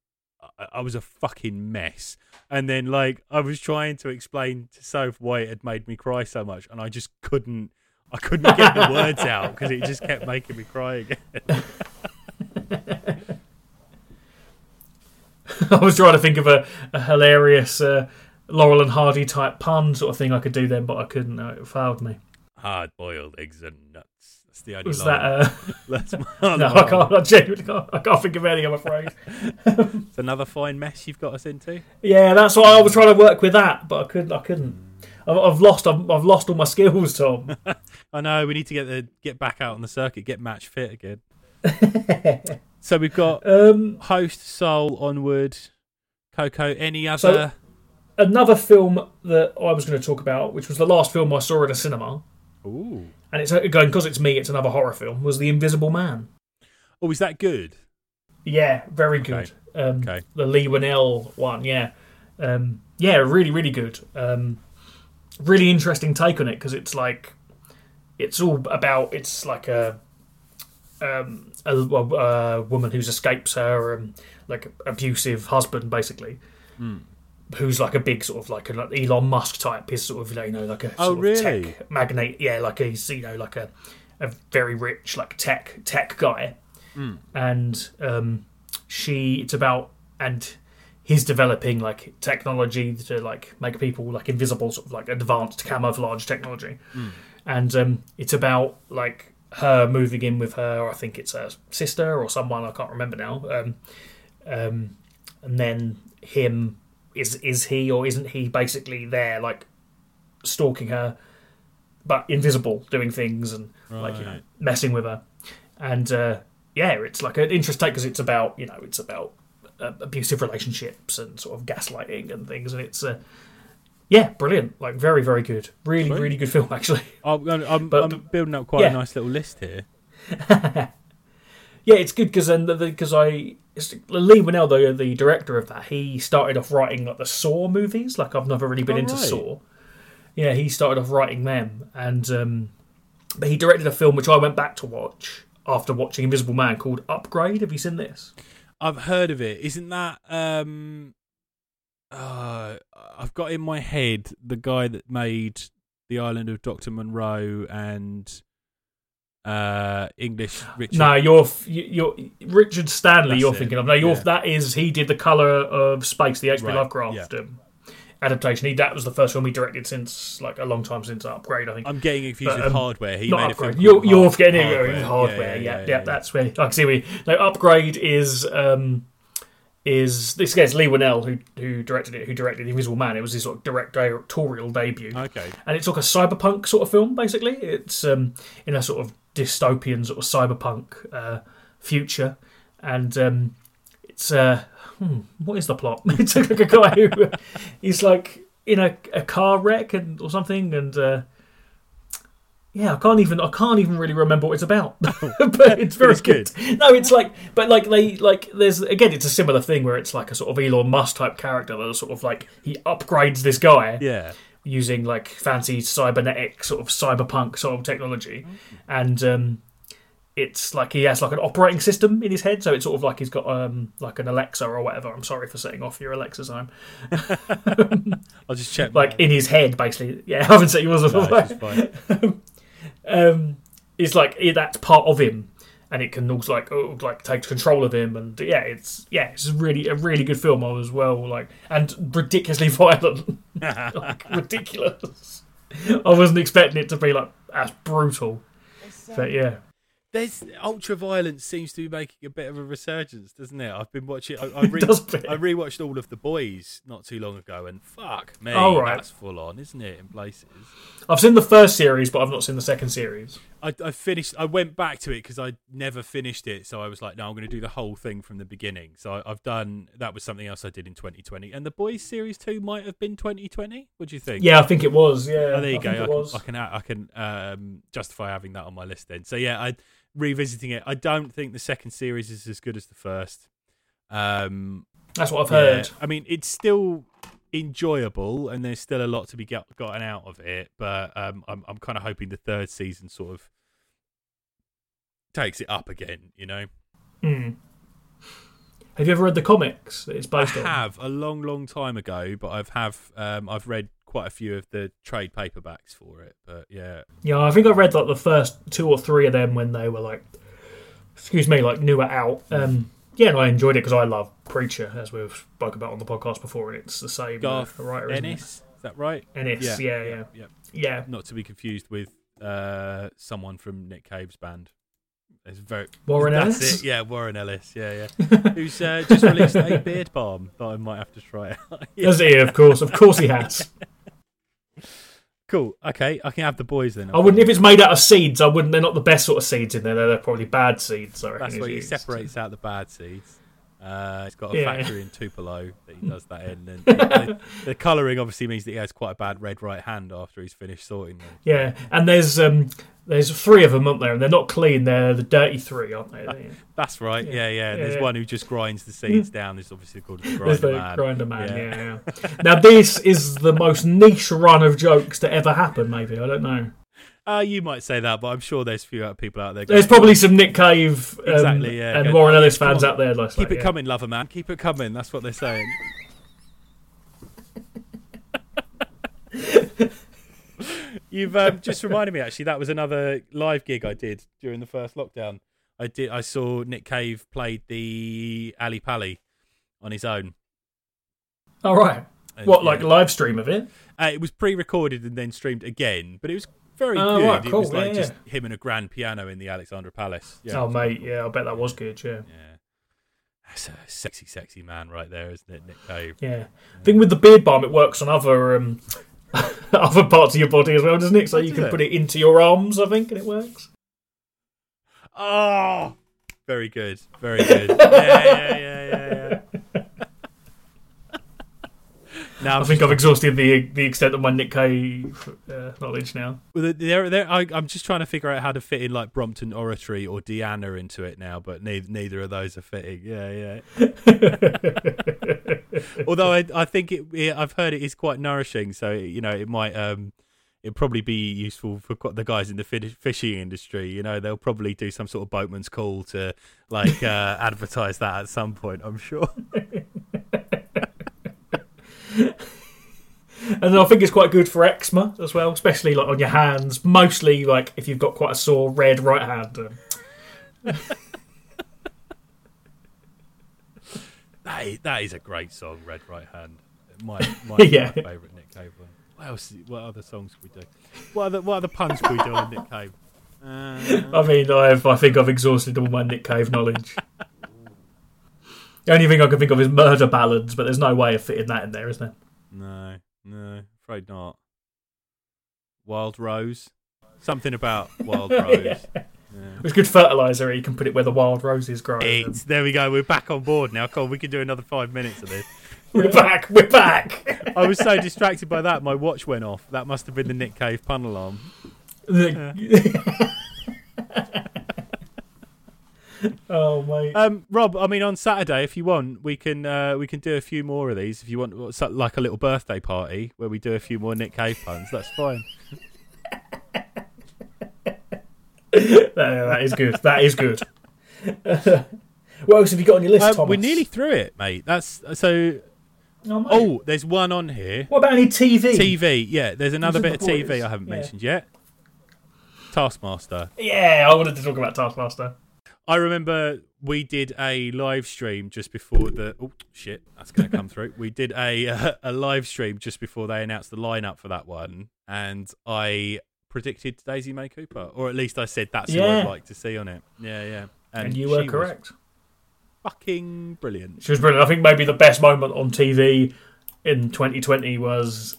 [SPEAKER 2] I- was a fucking mess. And then like I was trying to explain to Soph why it had made me cry so much, and I just couldn't. I couldn't get the words out because it just kept making me cry again.
[SPEAKER 1] I was trying to think of a, a hilarious uh, Laurel and Hardy type pun sort of thing I could do then, but I couldn't. It failed me.
[SPEAKER 2] Hard boiled eggs and nuts. That's the only
[SPEAKER 1] Was
[SPEAKER 2] line.
[SPEAKER 1] that? Uh,
[SPEAKER 2] That's my
[SPEAKER 1] no, I can't. I genuinely can't. I can't think of any. I'm afraid.
[SPEAKER 2] It's another fine mess you've got us into.
[SPEAKER 1] Yeah, that's why I was trying to work with that, but I couldn't. I couldn't. I've, I've lost. I've, I've lost all my skills, Thom.
[SPEAKER 2] I know we need to get the get back out on the circuit, get match fit again. so we've got
[SPEAKER 1] um,
[SPEAKER 2] host Soul onward, Coco. Any other?
[SPEAKER 1] So- another film that I was going to talk about, which was the last film I saw at a cinema,
[SPEAKER 2] Ooh.
[SPEAKER 1] and it's again because it's me. It's another horror film. Was The Invisible Man?
[SPEAKER 2] Oh, is that good?
[SPEAKER 1] Yeah, very
[SPEAKER 2] Okay.
[SPEAKER 1] good. Um,
[SPEAKER 2] Okay.
[SPEAKER 1] The Leigh Whannell one, yeah, um, yeah, really, really good. Um, really interesting take on it because it's like it's all about it's like a um, a, a woman who's escapes her um, like abusive husband basically.
[SPEAKER 2] Hmm.
[SPEAKER 1] Who's like a big sort of like an Elon Musk type? Is sort of you know like a
[SPEAKER 2] Oh, really?
[SPEAKER 1] tech magnate. Yeah, like he's you know like a a very rich like tech tech guy, and um, she it's about and he's developing like technology to like make people like invisible, sort of like advanced camouflage technology, and um, it's about like her moving in with her. I think it's her sister or someone I can't remember now. Um, um, and then him is is he or isn't he basically there like stalking her, but invisible, doing things and like you know messing with her, and uh, yeah, it's like an interesting because it's about you know it's about uh, abusive relationships and sort of gaslighting and things, and it's uh, yeah, brilliant, like very very good, really
[SPEAKER 2] Sweet.
[SPEAKER 1] really good film actually.
[SPEAKER 2] I'm, I'm,
[SPEAKER 1] But-
[SPEAKER 2] I'm building up quite
[SPEAKER 1] yeah.
[SPEAKER 2] a nice little list here.
[SPEAKER 1] Yeah, it's good because then because I Leigh Whannell, the the director of that, he started off writing like the Saw movies. Like I've never really been
[SPEAKER 2] Oh,
[SPEAKER 1] into
[SPEAKER 2] right.
[SPEAKER 1] Saw. Yeah, he started off writing them, and um, but he directed a film which I went back to watch after watching Invisible Man called Upgrade. Have you seen this?
[SPEAKER 2] I've heard of it. Isn't that um uh I've got in my head the guy that made The Island of Dr. Moreau and uh English Richard
[SPEAKER 1] No, you're you're Richard Stanley.
[SPEAKER 2] That's
[SPEAKER 1] you're
[SPEAKER 2] it,
[SPEAKER 1] thinking of no. You're
[SPEAKER 2] yeah.
[SPEAKER 1] that is he did the Color of Space, the H.P.
[SPEAKER 2] Right,
[SPEAKER 1] Lovecraft um, adaptation. He that was the first film he directed since like a long time since Upgrade. I think.
[SPEAKER 2] I'm getting confused
[SPEAKER 1] But,
[SPEAKER 2] with
[SPEAKER 1] um,
[SPEAKER 2] hardware. He
[SPEAKER 1] not
[SPEAKER 2] made
[SPEAKER 1] upgrade.
[SPEAKER 2] a film
[SPEAKER 1] You're, you're
[SPEAKER 2] Hard-
[SPEAKER 1] it.
[SPEAKER 2] hardware.
[SPEAKER 1] Hardware. hardware. Yeah, yeah,
[SPEAKER 2] yeah,
[SPEAKER 1] That's where I can see we. No, upgrade is um, is this guy's Leigh Whannell who who directed it. Who directed Invisible Man. It was his sort of directorial debut,
[SPEAKER 2] Okay.
[SPEAKER 1] and it's like a cyberpunk sort of film. Basically, it's um, in a sort of dystopian sort of cyberpunk uh, future, and um, it's uh, hmm, what is the plot? it's like a guy who he's like in a, a car wreck and or something, and uh, yeah, I can't even I can't even really remember what it's about, but it's very
[SPEAKER 2] it's
[SPEAKER 1] good. No, it's like, but like they like there's again, it's a similar thing where it's like a sort of Elon Musk type character that sort of like he upgrades this guy
[SPEAKER 2] Yeah.
[SPEAKER 1] Using like fancy cybernetic sort of cyberpunk sort of technology, and um, it's like he has like an operating system in his head, so it's sort of like he's got um, like an Alexa or whatever. I'm sorry for setting off your Alexa's home.
[SPEAKER 2] I'll just check.
[SPEAKER 1] Like in his head, basically. Yeah, I haven't set yours
[SPEAKER 2] No, just fine.
[SPEAKER 1] um, it's like that's part of him, and it can also like oh, like take control of him, and yeah, it's yeah, it's really a really good film as well, like and ridiculously violent, like ridiculous. I wasn't expecting it to be like as brutal, um, but yeah,
[SPEAKER 2] There's ultra violence seems to be making a bit of a resurgence, doesn't it? I've been watching. I, I, re-
[SPEAKER 1] Does a bit.
[SPEAKER 2] I rewatched all of the boys not too long ago, and fuck me,
[SPEAKER 1] Oh, right.
[SPEAKER 2] that's full on, isn't it? In places,
[SPEAKER 1] I've seen the first series, but I've not seen the second series.
[SPEAKER 2] I, I finished. I went back to it because I never finished it, so I was like, no, I'm going to do the whole thing from the beginning. So I, I've done. That was something else I did in 2020, and the boys series two might have been 2020. What do you think?
[SPEAKER 1] Yeah, I think it was. Yeah,
[SPEAKER 2] Oh, there you
[SPEAKER 1] I
[SPEAKER 2] go. I can. I can I can um, justify having that on my list then. So yeah, I revisiting it. I don't think the second series is as good as the first. Um,
[SPEAKER 1] That's what I've
[SPEAKER 2] yeah,
[SPEAKER 1] heard.
[SPEAKER 2] I mean, it's still enjoyable, and there's still a lot to be get, gotten out of it. But um, I'm I'm kind of hoping the third season sort of takes it up again. You know,
[SPEAKER 1] Hmm. Have you ever read the comics that it's
[SPEAKER 2] I
[SPEAKER 1] based on?
[SPEAKER 2] have a long, long time ago, but I've have um, I've read quite a few of the trade paperbacks for it. But yeah,
[SPEAKER 1] Yeah, I think I read like the first two or three of them when they were like, excuse me, like newer out. Um, yeah, and I enjoyed it because I love Preacher, as we've spoke about on the podcast before, and it's the same uh,
[SPEAKER 2] Garth
[SPEAKER 1] writer, isn't
[SPEAKER 2] Ennis, is that right?
[SPEAKER 1] Ennis, yeah, yeah,
[SPEAKER 2] yeah.
[SPEAKER 1] yeah.
[SPEAKER 2] Not to be confused with uh, someone from Nick Cave's band. It's very
[SPEAKER 1] Warren
[SPEAKER 2] that's
[SPEAKER 1] Ellis?
[SPEAKER 2] It. Yeah, Warren Ellis. Yeah, yeah. Who's uh, just released a beard balm that I might have to try out. Yeah.
[SPEAKER 1] Does he? Of course, of course, he has.
[SPEAKER 2] Cool. Okay, I can have the boys then.
[SPEAKER 1] I wouldn't if it's made out of seeds. I wouldn't. They're not the best sort of seeds in there. They're, they're probably bad seeds. I reckon.
[SPEAKER 2] That's where he
[SPEAKER 1] used.
[SPEAKER 2] separates out the bad seeds. Uh, he's got a
[SPEAKER 1] Yeah.
[SPEAKER 2] factory in Tupelo that he does that in. And the, the colouring obviously means that he has quite a bad red right hand after he's finished sorting them.
[SPEAKER 1] Yeah, and there's um, there's three of them, aren't there? And they're not clean. They're the dirty three, aren't they?
[SPEAKER 2] That's right.
[SPEAKER 1] Yeah.
[SPEAKER 2] Yeah, yeah. There's
[SPEAKER 1] yeah.
[SPEAKER 2] one who just grinds the seeds down. There's obviously called the grinder
[SPEAKER 1] the
[SPEAKER 2] man.
[SPEAKER 1] grinder man. Yeah. yeah. now this is the most niche run of jokes to ever happen. Maybe I don't know.
[SPEAKER 2] Uh, you might say that, but I'm sure there's a few other people out there.
[SPEAKER 1] There's probably some Nick Cave um,
[SPEAKER 2] Exactly, yeah.
[SPEAKER 1] and Warren Ellis fans out there. Like,
[SPEAKER 2] Keep it coming, lover man. Keep it coming. That's what they're saying. You've um, just reminded me. Actually, that was another live gig I did during the first lockdown. I did. I saw Nick Cave played the Ali Pali on his own.
[SPEAKER 1] All right.
[SPEAKER 2] And,
[SPEAKER 1] What
[SPEAKER 2] yeah,
[SPEAKER 1] like live stream of it?
[SPEAKER 2] Uh, it was pre-recorded and then streamed again, but it was very
[SPEAKER 1] Oh,
[SPEAKER 2] good.
[SPEAKER 1] right,
[SPEAKER 2] It
[SPEAKER 1] cool,
[SPEAKER 2] was like
[SPEAKER 1] yeah,
[SPEAKER 2] just him and a grand piano in the Alexandra Palace. Yeah,
[SPEAKER 1] Oh mate, yeah, I bet that was good. Yeah,
[SPEAKER 2] yeah. That's a sexy, sexy man right there, isn't it, Nick Cave?
[SPEAKER 1] yeah. I think with the beard balm, it works on other um, other parts of your body as well, doesn't it? So you can put it into your arms, I think, and it works.
[SPEAKER 2] Oh, very good, very good. yeah, yeah, yeah, yeah, yeah. Now
[SPEAKER 1] I think I've exhausted the the extent of my Nick Cave uh, knowledge now.
[SPEAKER 2] Well, there, there. I, I'm just trying to figure out how to fit in like Brompton Oratory or Deanna into it now, but neither, neither of those are fitting. Yeah, yeah. Although I, I think it, yeah, I've heard it is quite nourishing, so you know it might, um, it'd probably be useful for the guys in the fishing industry. You know, they'll probably do some sort of boatman's call to like uh, advertise that at some point. I'm sure.
[SPEAKER 1] And then I think it's quite good for eczema as well, especially like on your hands. Mostly like if you've got quite a sore red right hand. Um,
[SPEAKER 2] That is, that is a great song, Red Right Hand. My my,
[SPEAKER 1] Yeah.
[SPEAKER 2] my favourite Nick Cave one. What else? What other songs can we do? What other what other puns can we do on Nick Cave? Uh,
[SPEAKER 1] I mean, I've I think I've exhausted all my Nick Cave knowledge. The only thing I can think of is murder ballads, but there's no way of fitting that in there, is there?
[SPEAKER 2] no, no, afraid not. Wild Rose. Something about Wild Rose.
[SPEAKER 1] Yeah.
[SPEAKER 2] Yeah.
[SPEAKER 1] It's good fertilizer. You can put it where the wild roses grow.
[SPEAKER 2] It's, there we go. We're back on board now. Come on, we can do another five minutes of this.
[SPEAKER 1] We're back. We're back.
[SPEAKER 2] I was so distracted by that, my watch went off. That must have been the Nick Cave pun alarm.
[SPEAKER 1] oh mate.
[SPEAKER 2] Um, Rob, I mean, on Saturday, if you want, we can uh, we can do a few more of these. If you want, like a little birthday party where we do a few more Nick Cave puns, that's fine.
[SPEAKER 1] Yeah, that is good. That is good. what else have you got on your list,
[SPEAKER 2] Um,
[SPEAKER 1] Thomas?
[SPEAKER 2] we're nearly through it, mate. That's so.
[SPEAKER 1] Oh.
[SPEAKER 2] Oh, there's one on here.
[SPEAKER 1] what about any TV?
[SPEAKER 2] TV, yeah. There's another
[SPEAKER 1] Who's
[SPEAKER 2] bit
[SPEAKER 1] in
[SPEAKER 2] of TV? I haven't
[SPEAKER 1] Yeah.
[SPEAKER 2] mentioned yet. Taskmaster.
[SPEAKER 1] Yeah, I wanted to talk about Taskmaster.
[SPEAKER 2] I remember we did a live stream just before the. Oh shit, that's going to come through. We did a uh, a live stream just before they announced the lineup for that one, and I predicted Daisy May Cooper, or at least I said that's who I'd like to see on it. Yeah, yeah.
[SPEAKER 1] And, you were correct.
[SPEAKER 2] fucking brilliant.
[SPEAKER 1] She was brilliant. I think maybe the best moment on TV in 2020 was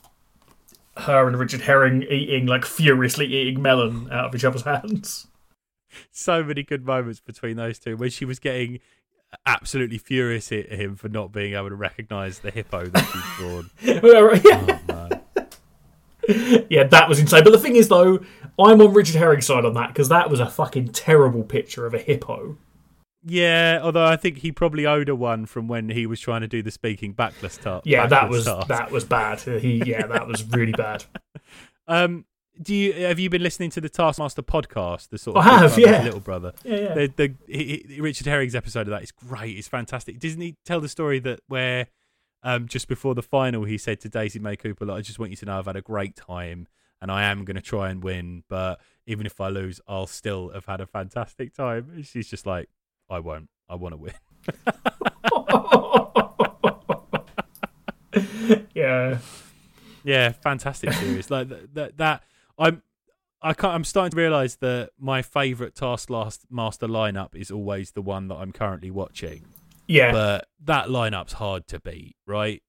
[SPEAKER 1] her and Richard Herring eating, like, furiously eating melon out of each other's hands.
[SPEAKER 2] So many good moments between those two when she was getting absolutely furious at him for not being able to recognise the hippo that she'd drawn.
[SPEAKER 1] yeah.
[SPEAKER 2] Oh,
[SPEAKER 1] yeah, that was insane. But the thing is, though, I'm on Richard Herring's side on that because that was a fucking terrible picture of a hippo.
[SPEAKER 2] Yeah, although I think he probably owed her one from when he was trying to do the speaking backless task.
[SPEAKER 1] Yeah, that was that was bad. He, yeah, that was really bad.
[SPEAKER 2] Um, do you have you been listening to the Taskmaster podcast? The sort
[SPEAKER 1] I
[SPEAKER 2] of
[SPEAKER 1] have,
[SPEAKER 2] Brother,
[SPEAKER 1] yeah.
[SPEAKER 2] little brother.
[SPEAKER 1] Yeah, yeah.
[SPEAKER 2] The, the he, he- Richard Herring's episode of that is great. It's fantastic. Doesn't he tell the story that where um, just before the final he said to Daisy May Cooper, like, "I just want you to know I've had a great time and I am going to try and win, but even if I lose, I'll still have had a fantastic time." And she's just like, "I won't. I want to win."
[SPEAKER 1] yeah.
[SPEAKER 2] Yeah, fantastic series. like that, that, that I'm I can't, I'm starting to realise that my favourite Taskmaster lineup is always the one that I'm currently watching.
[SPEAKER 1] Yeah.
[SPEAKER 2] But that lineup's hard to beat, right?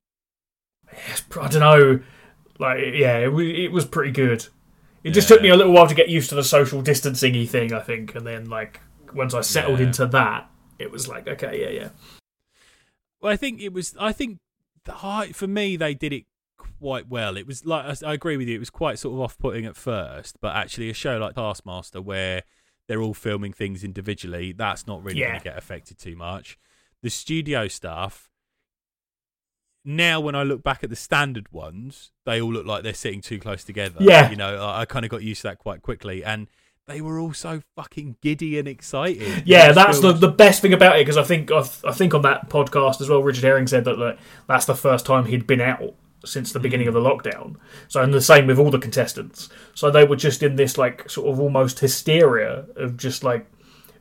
[SPEAKER 1] I don't know. Like, yeah, it, it was pretty good. It just took me a little while to get used to the social distancing thing, I think. And then, like, once I settled
[SPEAKER 2] Yeah.
[SPEAKER 1] into that, it was like, okay, yeah, yeah.
[SPEAKER 2] Well, I think it was. I think the height for me, they did it quite well. It was like I- I agree with you. It was quite sort of off-putting at first, but actually, a show like Taskmaster, where they're all filming things individually, that's not really
[SPEAKER 1] Yeah.
[SPEAKER 2] going to get affected too much. The studio stuff. Now, when I look back at the standard ones, they all look like they're sitting too close together.
[SPEAKER 1] Yeah.
[SPEAKER 2] you know, I, I kind of got used to that quite quickly, and they were all so fucking giddy and excited.
[SPEAKER 1] Yeah, that's the, the best thing about it because I think I, I think on that podcast as well, Richard Herring said that like, that's the first time he'd been out since the beginning of the lockdown. So, and the same with all the contestants. So they were just in this like sort of almost hysteria of just like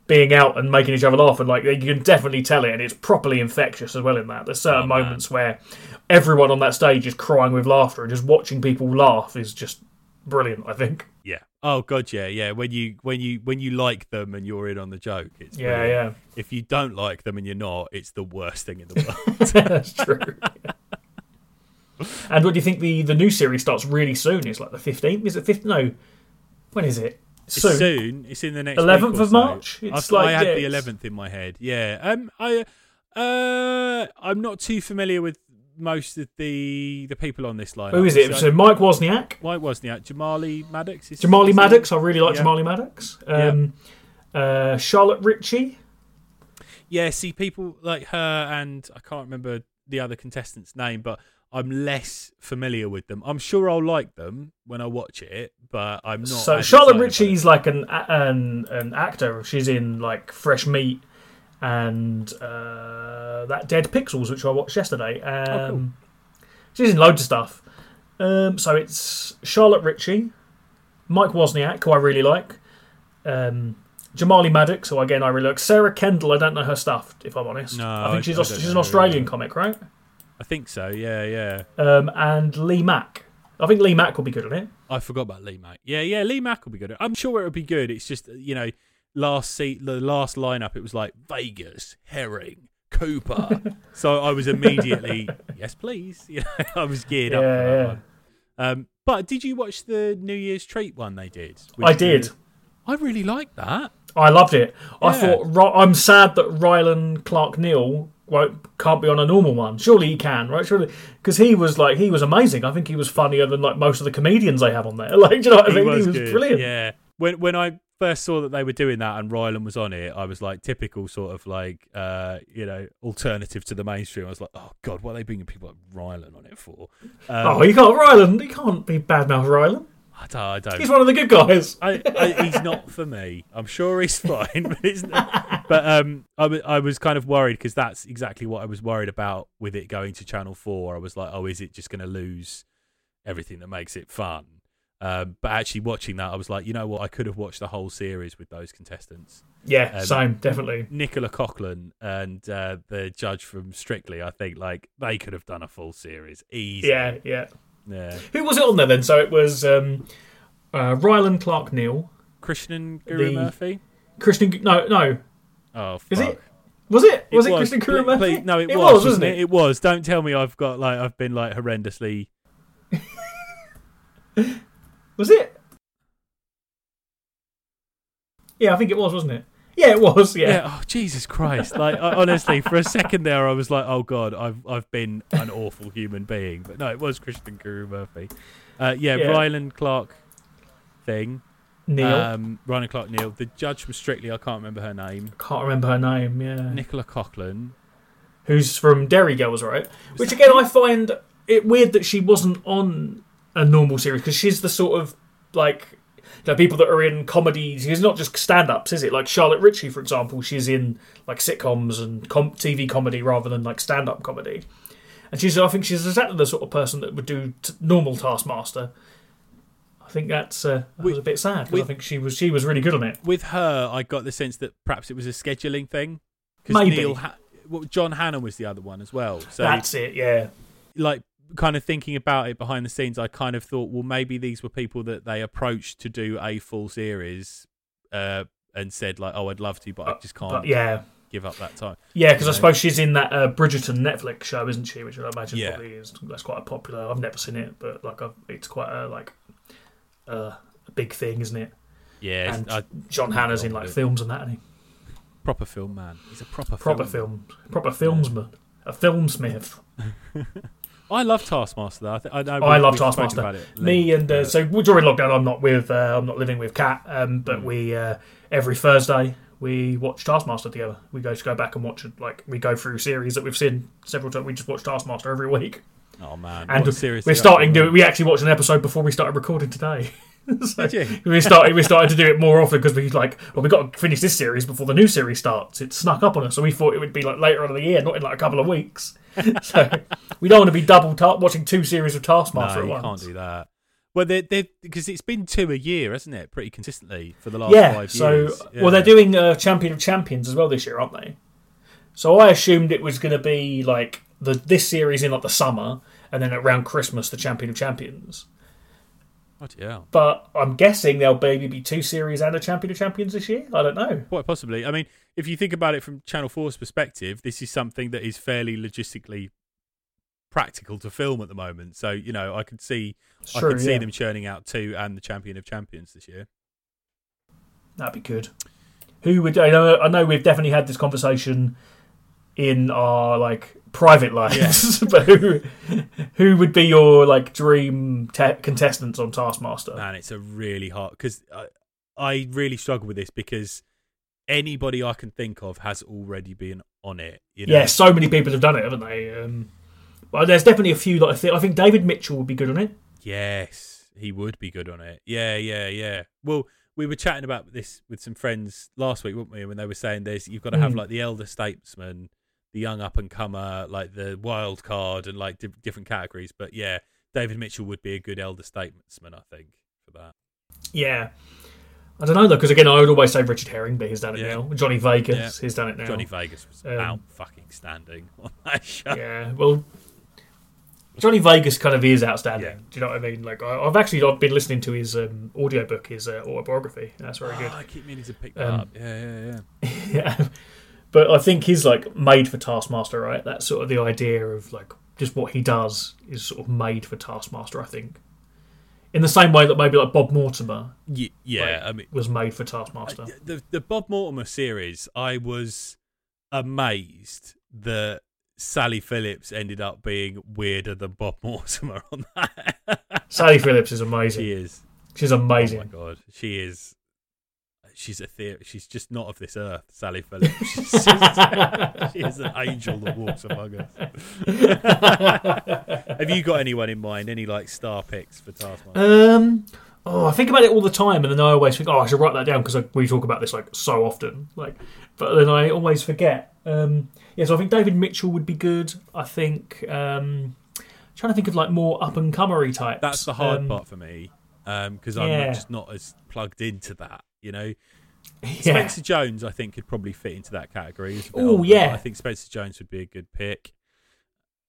[SPEAKER 1] being out and making each other laugh, and like you can definitely tell it, and it's properly infectious as well. In that, there's certain
[SPEAKER 2] Oh,
[SPEAKER 1] moments where everyone on that stage is crying with laughter, and just watching people laugh is just brilliant. I think.
[SPEAKER 2] Yeah. Oh god, yeah, yeah. When you when you when you like them and you're in on the joke, it's
[SPEAKER 1] Yeah,
[SPEAKER 2] brilliant.
[SPEAKER 1] yeah,
[SPEAKER 2] If you don't like them and you're not, it's the worst thing in the world.
[SPEAKER 1] that's true. and what do you think the the new series starts really soon? It's like the fifteenth. Is it fifth? No, when is it?
[SPEAKER 2] It's
[SPEAKER 1] Soon.
[SPEAKER 2] soon. It's in the next
[SPEAKER 1] 11th
[SPEAKER 2] week or
[SPEAKER 1] of
[SPEAKER 2] so.
[SPEAKER 1] March?
[SPEAKER 2] I've-
[SPEAKER 1] like,
[SPEAKER 2] I had
[SPEAKER 1] yeah,
[SPEAKER 2] the 11th in my head. Yeah. Um. I. Uh. I'm not too familiar with most of the the people on this line.
[SPEAKER 1] Who is it? So Mike Wozniak,
[SPEAKER 2] Mike wasn't? Jamali Maddix. Is
[SPEAKER 1] Jamali Maddix. I really like
[SPEAKER 2] Yeah.
[SPEAKER 1] Jamali Maddix. Um, uh, Charlotte Ritchie.
[SPEAKER 2] Yeah, see, people like her and I can't remember the other contestant's name, but I'm less familiar with them. I'm sure I'll like them when I watch it, but I'm not.
[SPEAKER 1] So Charlotte Ritchie's like an an an actor. She's in like Fresh Meat and uh, that Dead Pixels, which I watched yesterday. Um, She's in loads of stuff. Um, so it's Charlotte Ritchie, Mike Wozniak, who I really like, um, Jamali Maddix, who again I really like, Sarah Kendall. I don't know her stuff, if I'm honest.
[SPEAKER 2] No,
[SPEAKER 1] I think
[SPEAKER 2] I-
[SPEAKER 1] she's
[SPEAKER 2] I don't
[SPEAKER 1] she's an. Australian comic, right?
[SPEAKER 2] It. I think so. Yeah, yeah.
[SPEAKER 1] Um, and Lee Mack. I think Lee Mack will be good at it.
[SPEAKER 2] I forgot about Lee Mack. Yeah, yeah. Lee Mack will be good. I'm sure it'll be good. It's just you know, last seat, the last lineup, it was like Vegas, Herring, Cooper. so I was immediately yes, please. You know, I was geared up for
[SPEAKER 1] Yeah,
[SPEAKER 2] that
[SPEAKER 1] yeah.
[SPEAKER 2] one. Um, but did you watch the New Year's treat one they did?
[SPEAKER 1] I did.
[SPEAKER 2] I really liked that.
[SPEAKER 1] I loved it. I thought I'm sad that Rylan Clark Neal won't can't be on a normal one. Surely he can, right? Surely because he was like he was amazing. I think he was funnier than like most of the comedians they have on there. Like, do you know what I
[SPEAKER 2] He
[SPEAKER 1] mean?
[SPEAKER 2] was,
[SPEAKER 1] he was brilliant.
[SPEAKER 2] Yeah. When when I first saw that they were doing that and Rylan was on it, I was like typical sort of like uh, you know alternative to the mainstream. I was like, oh god, what are they bringing people like Rylan on it for? Um,
[SPEAKER 1] Oh, you can't Rylan. You can't be badmouth Rylan.
[SPEAKER 2] I don't. I don't.
[SPEAKER 1] He's one of the good guys.
[SPEAKER 2] I, I, he's not for me. I'm sure he's fine, but it's not. But um, I, I was kind of worried because that's exactly what I was worried about with it going to Channel Four. I was like, oh, is it just going to lose everything that makes it fun? Um, but actually watching that, I was like, you know what? I could have watched the whole series with those contestants.
[SPEAKER 1] Yeah,
[SPEAKER 2] Um,
[SPEAKER 1] same, definitely.
[SPEAKER 2] Nicola Coughlan and uh, the judge from Strictly, I think, like they could have done a full series easy.
[SPEAKER 1] Yeah, yeah.
[SPEAKER 2] Yeah.
[SPEAKER 1] Who was it on there then? So it was um, uh, Rylan Clark Neal,
[SPEAKER 2] Krishnan Guru
[SPEAKER 1] The-
[SPEAKER 2] Murphy.
[SPEAKER 1] Christian. No, no,
[SPEAKER 2] Oh, fuck.
[SPEAKER 1] Is it? was it? Was it,
[SPEAKER 2] was.
[SPEAKER 1] Christian Guru Murphy?
[SPEAKER 2] please- no, it,
[SPEAKER 1] it
[SPEAKER 2] was,
[SPEAKER 1] was, wasn't
[SPEAKER 2] it?
[SPEAKER 1] it?
[SPEAKER 2] It was. Don't tell me I've got like I've been like horrendously.
[SPEAKER 1] Was it? Yeah, I think it was, wasn't it? Yeah, it was.
[SPEAKER 2] Yeah.
[SPEAKER 1] Yeah.
[SPEAKER 2] Oh Jesus Christ! Like I, honestly, for a second there, I was like, "Oh God, I've I've been an awful human being." But no, it was Christian Guru Murphy. Uh, yeah,
[SPEAKER 1] Yeah.
[SPEAKER 2] Rylan Clark thing.
[SPEAKER 1] Neal.
[SPEAKER 2] Um, Rylan Clark Neal. The judge from Strictly. I can't remember her name.
[SPEAKER 1] Can't remember her name. Yeah.
[SPEAKER 2] Nicola Coughlan.
[SPEAKER 1] Who's from Derry Girls, right? Which again, I find it weird that she wasn't on a normal series because she's the sort of like know, people that are in comedies. She's not just stand-ups, is it? Like Charlotte Ritchie, for example, she's in like sitcoms and com- TV comedy rather than like stand-up comedy. And she's, I think, she's exactly the sort of person that would do t- normal Taskmaster. I think that's uh, that was a bit sad because I think she was she was really good on it.
[SPEAKER 2] With her, I got the sense that perhaps it was a scheduling thing. 'Cause
[SPEAKER 1] Maybe.
[SPEAKER 2] Neil ha- well, John Hannah was the other one as well. So
[SPEAKER 1] that's it, yeah.
[SPEAKER 2] like kind of thinking about it behind the scenes, I kind of thought, well, maybe these were people that they approached to do a full series, uh, and said like, oh, I'd love to, but I just can't
[SPEAKER 1] But yeah,
[SPEAKER 2] give up that time.
[SPEAKER 1] Yeah, because I suppose she's in that uh, Bridgerton Netflix show, isn't she? Which I imagine
[SPEAKER 2] Yeah.
[SPEAKER 1] probably is that's quite a popular. I've never seen it, but like I've, it's quite a like uh, a big thing, isn't it?
[SPEAKER 2] Yeah,
[SPEAKER 1] And
[SPEAKER 2] a
[SPEAKER 1] John Hannah's in like films and that, and he
[SPEAKER 2] proper film man. He's a proper
[SPEAKER 1] proper
[SPEAKER 2] film.
[SPEAKER 1] film, proper filmsman, a filmsmith.
[SPEAKER 2] I love Taskmaster though. I, th- I know.
[SPEAKER 1] I
[SPEAKER 2] we-
[SPEAKER 1] love Taskmaster.
[SPEAKER 2] About it,
[SPEAKER 1] Me and uh, so during lockdown, I'm not with uh, I'm not living with Kat, um,
[SPEAKER 2] Mm.
[SPEAKER 1] but we uh, every Thursday we watch Taskmaster together. We go to go back and watch it. Like we go through series that we've seen several times. We just watch Taskmaster every week.
[SPEAKER 2] oh man,
[SPEAKER 1] And
[SPEAKER 2] series
[SPEAKER 1] we're starting to. We actually watched an episode before we started recording today. so we started. We started to do it more often because we like. Well, we got to finish this series before the new series starts. It snuck up on us, so we thought it would be like later on in the year, not in like a couple of weeks. so we don't want to be double ta- watching two series of Taskmaster
[SPEAKER 2] No, you
[SPEAKER 1] at
[SPEAKER 2] can't do that. Well, they they because it's been two a year, hasn't it? Pretty consistently for the last
[SPEAKER 1] yeah.
[SPEAKER 2] five
[SPEAKER 1] So
[SPEAKER 2] years.
[SPEAKER 1] well, they're doing uh, Champion of Champions as well this year, aren't they? So I assumed it was going to be like the this series in like the summer, and then around Christmas the Champion of Champions.
[SPEAKER 2] Hell.
[SPEAKER 1] But I'm guessing there'll maybe be two series and a Champion of Champions this year. I don't know.
[SPEAKER 2] Quite possibly. I mean, if you think about it from Channel 4's perspective, this is something that is fairly logistically practical to film at the moment. So, you know, I could see
[SPEAKER 1] It's
[SPEAKER 2] I
[SPEAKER 1] true,
[SPEAKER 2] could see them churning out two and the Champion of Champions this year.
[SPEAKER 1] That'd be good. Who would I know? I know we've definitely had this conversation in our like private lives, but who who would be your like dream te- contestants on Taskmaster?
[SPEAKER 2] Man, it's a really hard because I, I really struggle with this because anybody I can think of has already been on it. You know?
[SPEAKER 1] Yeah, so many people have done it, haven't they? Um, well, there's definitely a few that I think. I think David Mitchell would be good on it.
[SPEAKER 2] Yes, he would be good on it. Yeah, yeah, yeah. Well, we were chatting about this with some friends last week, weren't we? When they were saying there's you've got to have
[SPEAKER 1] Mm.
[SPEAKER 2] like the elder statesman, the young up and comer, like the wild card, and like di- different categories. But yeah, David Mitchell would be a good elder statesman, I think, for that.
[SPEAKER 1] Yeah. I don't know though, because again, I would always say Richard Herring, but he's done it
[SPEAKER 2] Yeah.
[SPEAKER 1] now. Johnny Vegas,
[SPEAKER 2] Yeah.
[SPEAKER 1] he's done it now.
[SPEAKER 2] Johnny Vegas was
[SPEAKER 1] Um,
[SPEAKER 2] out fucking standing on that show.
[SPEAKER 1] Yeah, well, Johnny Vegas kind of is outstanding.
[SPEAKER 2] Yeah.
[SPEAKER 1] Do you know what I mean? Like, I, I've actually I've been listening to his um, audiobook, his uh, autobiography. That's very
[SPEAKER 2] Oh,
[SPEAKER 1] good.
[SPEAKER 2] I keep meaning to pick that
[SPEAKER 1] Um,
[SPEAKER 2] up. Yeah, yeah, yeah.
[SPEAKER 1] yeah, but I think he's like made for Taskmaster, right? That's sort of the idea of like just what he does is sort of made for Taskmaster. I think, in the same way that maybe like Bob Mortimer
[SPEAKER 2] Ye- yeah,
[SPEAKER 1] Like,
[SPEAKER 2] I mean,
[SPEAKER 1] was made for Taskmaster.
[SPEAKER 2] The the Bob Mortimer series, I was amazed that Sally Phillips ended up being weirder than Bob Mortimer on that.
[SPEAKER 1] Sally Phillips is amazing.
[SPEAKER 2] she is.
[SPEAKER 1] She's amazing.
[SPEAKER 2] Oh my god, she is. She's a theory. She's just not of this earth, Sally Phillips. She's just, she is an angel that walks among us. Have you got anyone in mind? Any like star picks for Taskmaster?
[SPEAKER 1] Um, oh, I think about it all the time, and then I always think, oh, I should write that down because we talk about this like so often. Like, but then I always forget. Um, yeah, so I think David Mitchell would be good. I think um, trying to think of like more up and comery types.
[SPEAKER 2] That's the hard
[SPEAKER 1] Um,
[SPEAKER 2] part for me because I'm
[SPEAKER 1] yeah.
[SPEAKER 2] not, just not as plugged into that. You know,
[SPEAKER 1] Yeah,
[SPEAKER 2] Spencer Jones, I think, could probably fit into that category. Bit
[SPEAKER 1] yeah.
[SPEAKER 2] I think Spencer Jones would be a good pick.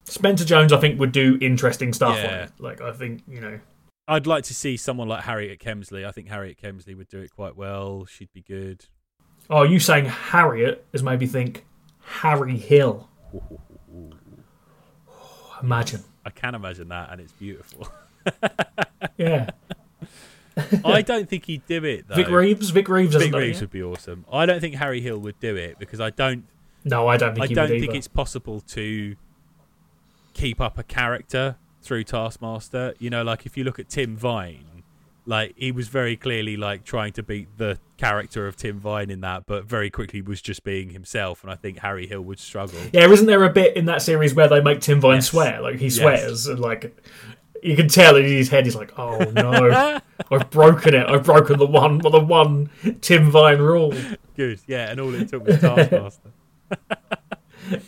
[SPEAKER 1] Spencer Jones, I think would do interesting stuff.
[SPEAKER 2] Yeah.
[SPEAKER 1] Like, I think you know,
[SPEAKER 2] I'd like to see someone like Harriet Kemsley. I think Harriet Kemsley would do it quite well. She'd be good.
[SPEAKER 1] Oh, you saying Harriet has made me think Harry Hill. Imagine.
[SPEAKER 2] I can imagine that, and it's beautiful.
[SPEAKER 1] Yeah.
[SPEAKER 2] I don't think he'd do it though.
[SPEAKER 1] Vic Reeves. Vic Reeves.
[SPEAKER 2] Vic
[SPEAKER 1] it
[SPEAKER 2] Reeves would be awesome. I don't think Harry Hill would do it because I don't.
[SPEAKER 1] No, I don't think
[SPEAKER 2] I don't think
[SPEAKER 1] either.
[SPEAKER 2] it's possible to keep up a character through Taskmaster. You know, like if you look at Tim Vine, like he was very clearly like trying to beat the character of Tim Vine in that, but very quickly was just being himself. And I think Harry Hill would struggle.
[SPEAKER 1] Yeah, isn't there a bit in that series where they make Tim Vine
[SPEAKER 2] Yes.
[SPEAKER 1] swear? Like he
[SPEAKER 2] Yes.
[SPEAKER 1] swears, and like you can tell in his head, he's like, "Oh no, I've broken it. I've broken the one, the one Tim Vine rule."
[SPEAKER 2] Good, yeah. And all it took was Taskmaster.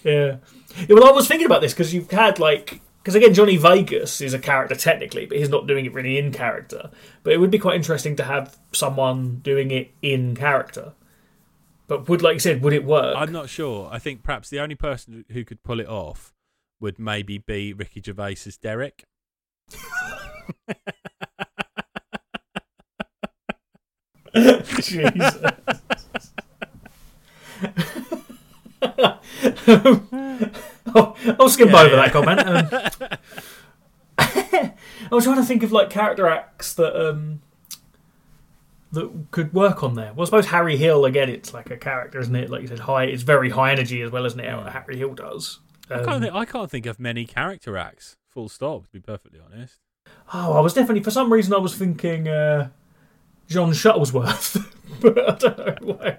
[SPEAKER 1] Yeah. yeah well, I was thinking about this because you've had like because again, Johnny Vegas is a character technically, but he's not doing it really in character. But it would be quite interesting to have someone doing it in character. But would, like you said, would it work?
[SPEAKER 2] I'm not sure. I think perhaps the only person who could pull it off would maybe be Ricky Gervais's Derek.
[SPEAKER 1] Jesus. I'll, I'll skim
[SPEAKER 2] Yeah,
[SPEAKER 1] over
[SPEAKER 2] yeah.
[SPEAKER 1] that comment. Um, I was trying to think of like character acts that um, that could work on there. Well, I suppose Harry Hill again. It's like a character, isn't it? Like you said, high. It's very high energy as well, isn't it? Harry Hill does.
[SPEAKER 2] I can't
[SPEAKER 1] Um,
[SPEAKER 2] think. I can't think of many character acts. Full stop. To be perfectly honest.
[SPEAKER 1] oh, I was definitely for some reason I was thinking uh, John Shuttlesworth, but I don't know why.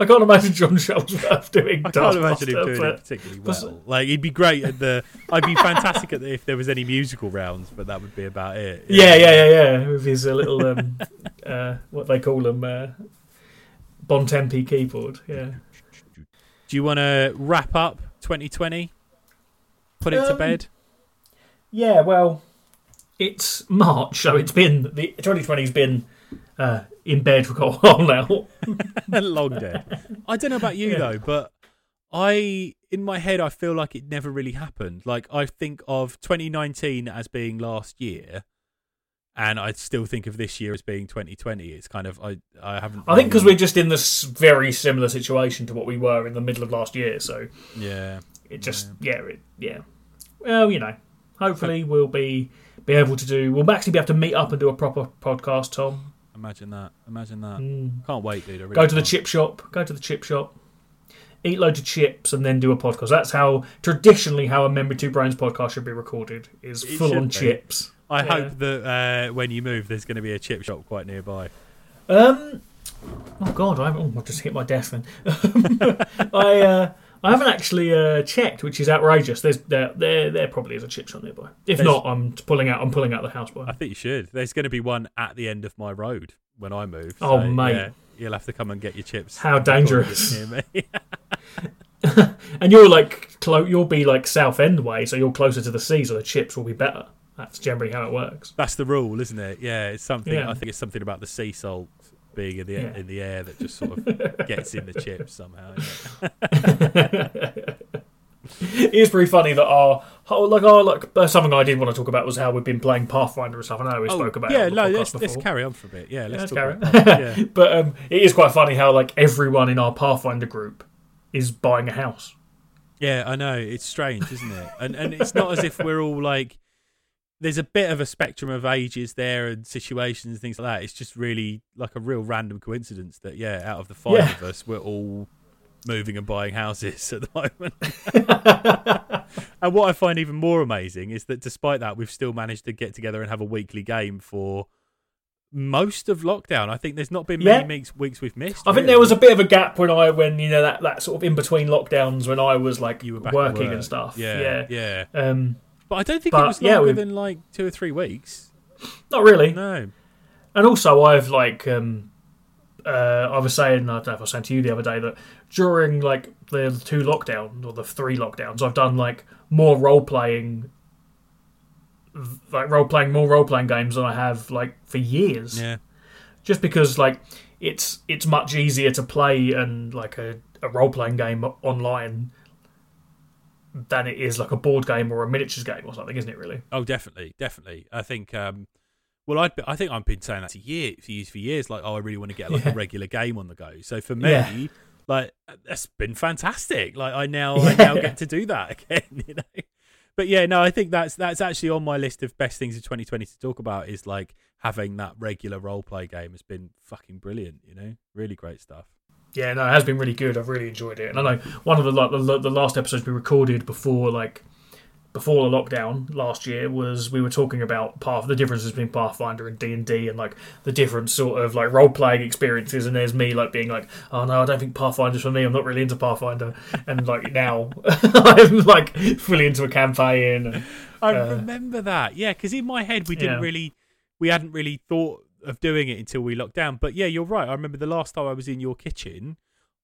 [SPEAKER 1] I can't imagine John Shuttlesworth doing.
[SPEAKER 2] I can't imagine him doing it particularly well. Like he'd be great at the. I'd be fantastic at the, if there was any musical rounds, but that would be about it.
[SPEAKER 1] Yeah, yeah, yeah, yeah. With his uh, little um, uh, what they call them, uh, Bontempi keyboard. Yeah.
[SPEAKER 2] Do you want to wrap up 2020? Put it to
[SPEAKER 1] Um,
[SPEAKER 2] bed.
[SPEAKER 1] Yeah. Well, it's March, so it's been the 2020's been uh, in bed for quite a while now.
[SPEAKER 2] Long day. I don't know about you
[SPEAKER 1] Yeah.
[SPEAKER 2] though, but I in my head I feel like it never really happened. Like I think of 2019 as being last year, and I still think of this year as being 2020. It's kind of I I haven't.
[SPEAKER 1] I think because we're just in this very similar situation to what we were in the middle of last year, so
[SPEAKER 2] yeah
[SPEAKER 1] it just yeah, it, yeah. Well, you know, hopefully we'll be be able to do. We'll actually be able to meet up and do a proper podcast, Thom.
[SPEAKER 2] imagine that imagine that.
[SPEAKER 1] Mm.
[SPEAKER 2] Can't wait, dude. I really
[SPEAKER 1] Go to the
[SPEAKER 2] can't.
[SPEAKER 1] chip shop. Go to the chip shop. Eat loads of chips and then do a podcast. That's how traditionally how a Men with Two Brains podcast should be recorded. Is
[SPEAKER 2] It
[SPEAKER 1] full on
[SPEAKER 2] be.
[SPEAKER 1] chips.
[SPEAKER 2] I
[SPEAKER 1] Yeah.
[SPEAKER 2] hope that uh, when you move, there's going to be a chip shop quite nearby.
[SPEAKER 1] Um. Oh God, I, oh, I just hit my desk then. I uh, I haven't actually uh, checked, which is outrageous. There's there there, there probably is a chip shop nearby. If
[SPEAKER 2] There's-
[SPEAKER 1] not, I'm pulling out. I'm pulling out the house boy.
[SPEAKER 2] I think you should. There's going to be one at the end of my road when I move.
[SPEAKER 1] Oh, mate.
[SPEAKER 2] you'll have to come and get your chips.
[SPEAKER 1] How
[SPEAKER 2] before you get
[SPEAKER 1] dangerous.
[SPEAKER 2] near me.
[SPEAKER 1] And you're like clo- you'll be like South End way, so you're closer to the sea, so the chips will be better. That's generally how it works.
[SPEAKER 2] That's the rule, isn't it? Yeah, it's something.
[SPEAKER 1] Yeah.
[SPEAKER 2] I think it's something about the sea salt being in the
[SPEAKER 1] Yeah.
[SPEAKER 2] in the air that just sort of gets in the chips somehow. Yeah.
[SPEAKER 1] it is pretty funny that our oh, like our like uh, something I did want to talk about was how we've been playing Pathfinder and stuff. I know we spoke about
[SPEAKER 2] Oh, yeah,
[SPEAKER 1] it.
[SPEAKER 2] no, let's, let's carry on for a bit. Yeah, let's,
[SPEAKER 1] let's
[SPEAKER 2] talk
[SPEAKER 1] carry
[SPEAKER 2] about
[SPEAKER 1] on.
[SPEAKER 2] Yeah.
[SPEAKER 1] but um, it is quite funny how like everyone in our Pathfinder group is buying a house.
[SPEAKER 2] Yeah, I know. It's strange, isn't it? And and it's not as if we're all like there's a bit of a spectrum of ages there and situations and things like that. It's just really like a real random coincidence that yeah, out of the five
[SPEAKER 1] Yeah.
[SPEAKER 2] of us, we're all moving and buying houses at the moment. and what I find even more amazing is that despite that, we've still managed to get together and have a weekly game for most of lockdown. I think there's not been
[SPEAKER 1] Yeah.
[SPEAKER 2] many weeks, weeks we've missed.
[SPEAKER 1] I think there was a bit of a gap when I when you know that, that sort of in between lockdowns when I was like
[SPEAKER 2] you were back
[SPEAKER 1] working
[SPEAKER 2] work.
[SPEAKER 1] and stuff.
[SPEAKER 2] Yeah,
[SPEAKER 1] Yeah.
[SPEAKER 2] yeah.
[SPEAKER 1] Um,
[SPEAKER 2] But I don't think
[SPEAKER 1] But,
[SPEAKER 2] it was
[SPEAKER 1] yeah,
[SPEAKER 2] longer
[SPEAKER 1] we've-
[SPEAKER 2] than like two or three weeks.
[SPEAKER 1] not really.
[SPEAKER 2] No.
[SPEAKER 1] And also, I've like um, uh, I was saying, I don't know if I was saying to you the other day that during like the two lockdowns or the three lockdowns, I've done like more role playing, like role playing more role playing games than I have like for years.
[SPEAKER 2] Yeah.
[SPEAKER 1] Just because like it's it's much easier to play and like a, a role playing game online than it is like a board game or a miniatures game or something, isn't it? Really?
[SPEAKER 2] Oh, definitely, definitely. I think um, Well, I'd I think I've been saying that to year, for years, for years. Like, oh, I really want to get like
[SPEAKER 1] Yeah.
[SPEAKER 2] a regular game on the go. So for me,
[SPEAKER 1] Yeah.
[SPEAKER 2] like that's been fantastic. Like I now, I now get to do that again. You know. But yeah, no, I think that's that's actually on my list of best things of 2020 to talk about. Is like having that regular role play game has been fucking brilliant. You know, really great stuff.
[SPEAKER 1] Yeah, no, it has been really good. I've really enjoyed it, and I know one of the like the, the last episodes we recorded before like before the lockdown last year was we were talking about path the differences between Pathfinder and D and D and like the different sort of like role playing experiences. And there's me like being like, oh no, I don't think Pathfinder's for me. I'm not really into Pathfinder. And like now I'm like fully into a campaign. And,
[SPEAKER 2] I
[SPEAKER 1] Uh,
[SPEAKER 2] remember that. Yeah, because in my head we didn't
[SPEAKER 1] Yeah.
[SPEAKER 2] really, we hadn't really thought of doing it until we locked down. But yeah, you're right. I remember the last time I was in your kitchen,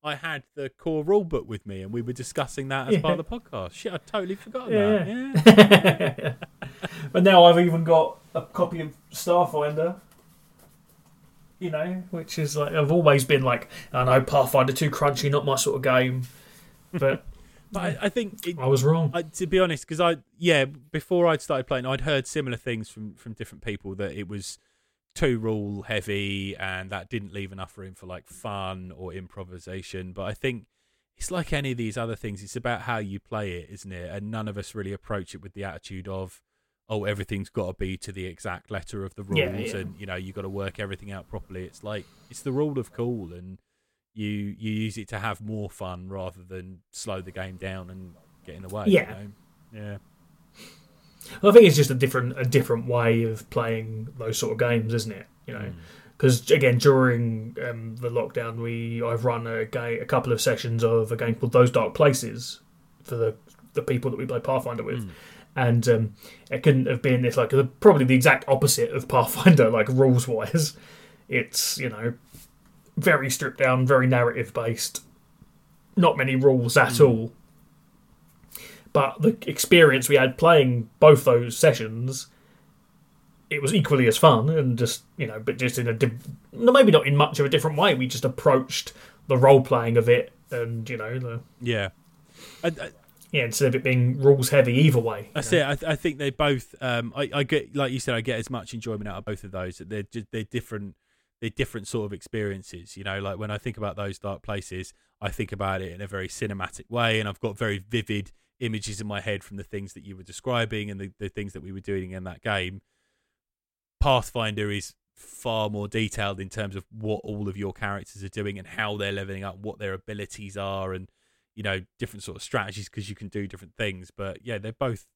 [SPEAKER 2] I had the core rule book with me, and we were discussing that as part of the podcast. Shit, I totally forgotten that. Yeah.
[SPEAKER 1] but now I've even got a copy of Starfinder. You know, which is like I've always been like, I know Pathfinder too crunchy, not my sort of game. But
[SPEAKER 2] But I, I think it,
[SPEAKER 1] I was wrong.
[SPEAKER 2] I, to be honest, because I yeah, before I'd started playing, I'd heard similar things from from different people that it was too rule heavy and that didn't leave enough room for like fun or improvisation. But I think it's like any of these other things; it's about how you play it, isn't it? And none of us really approach it with the attitude of oh, everything's got to be to the exact letter of the rules,
[SPEAKER 1] Yeah, yeah.
[SPEAKER 2] and you know you've got to work everything out properly. It's like it's the rule of cool and. You you use it to have more fun rather than slow the game down and get in the way. you
[SPEAKER 1] Yeah.
[SPEAKER 2] know? yeah.
[SPEAKER 1] I think it's just a different a different way of playing those sort of games, isn't it? You know,
[SPEAKER 2] Mm.
[SPEAKER 1] because again during um, the lockdown, we I've run a ga a couple of sessions of a game called Those Dark Places for the the people that we play Pathfinder with,
[SPEAKER 2] Mm.
[SPEAKER 1] and um, it couldn't have been this like the, probably the exact opposite of Pathfinder, like rules wise. It's you know very stripped down, very narrative based, not many rules at
[SPEAKER 2] Mm.
[SPEAKER 1] all. But the experience we had playing both those sessions, it was equally as fun, and just you know, but just in a maybe not in much of a different way. We just approached the role playing of it, and you know, the,
[SPEAKER 2] Yeah. I, I,
[SPEAKER 1] yeah, instead of it being rules heavy either way. know.
[SPEAKER 2] it. I, th- I think they both. Um, I, I get, like you said, I get as much enjoyment out of both of those. They're just, they're different. They're different sort of experiences. You know, like when I think about those dark places, I think about it in a very cinematic way, and I've got very vivid images in my head from the things that you were describing and the, the things that we were doing in that game. Pathfinder is far more detailed in terms of what all of your characters are doing and how they're leveling up, what their abilities are, and you know different sort of strategies because you can do different things. But yeah, they're both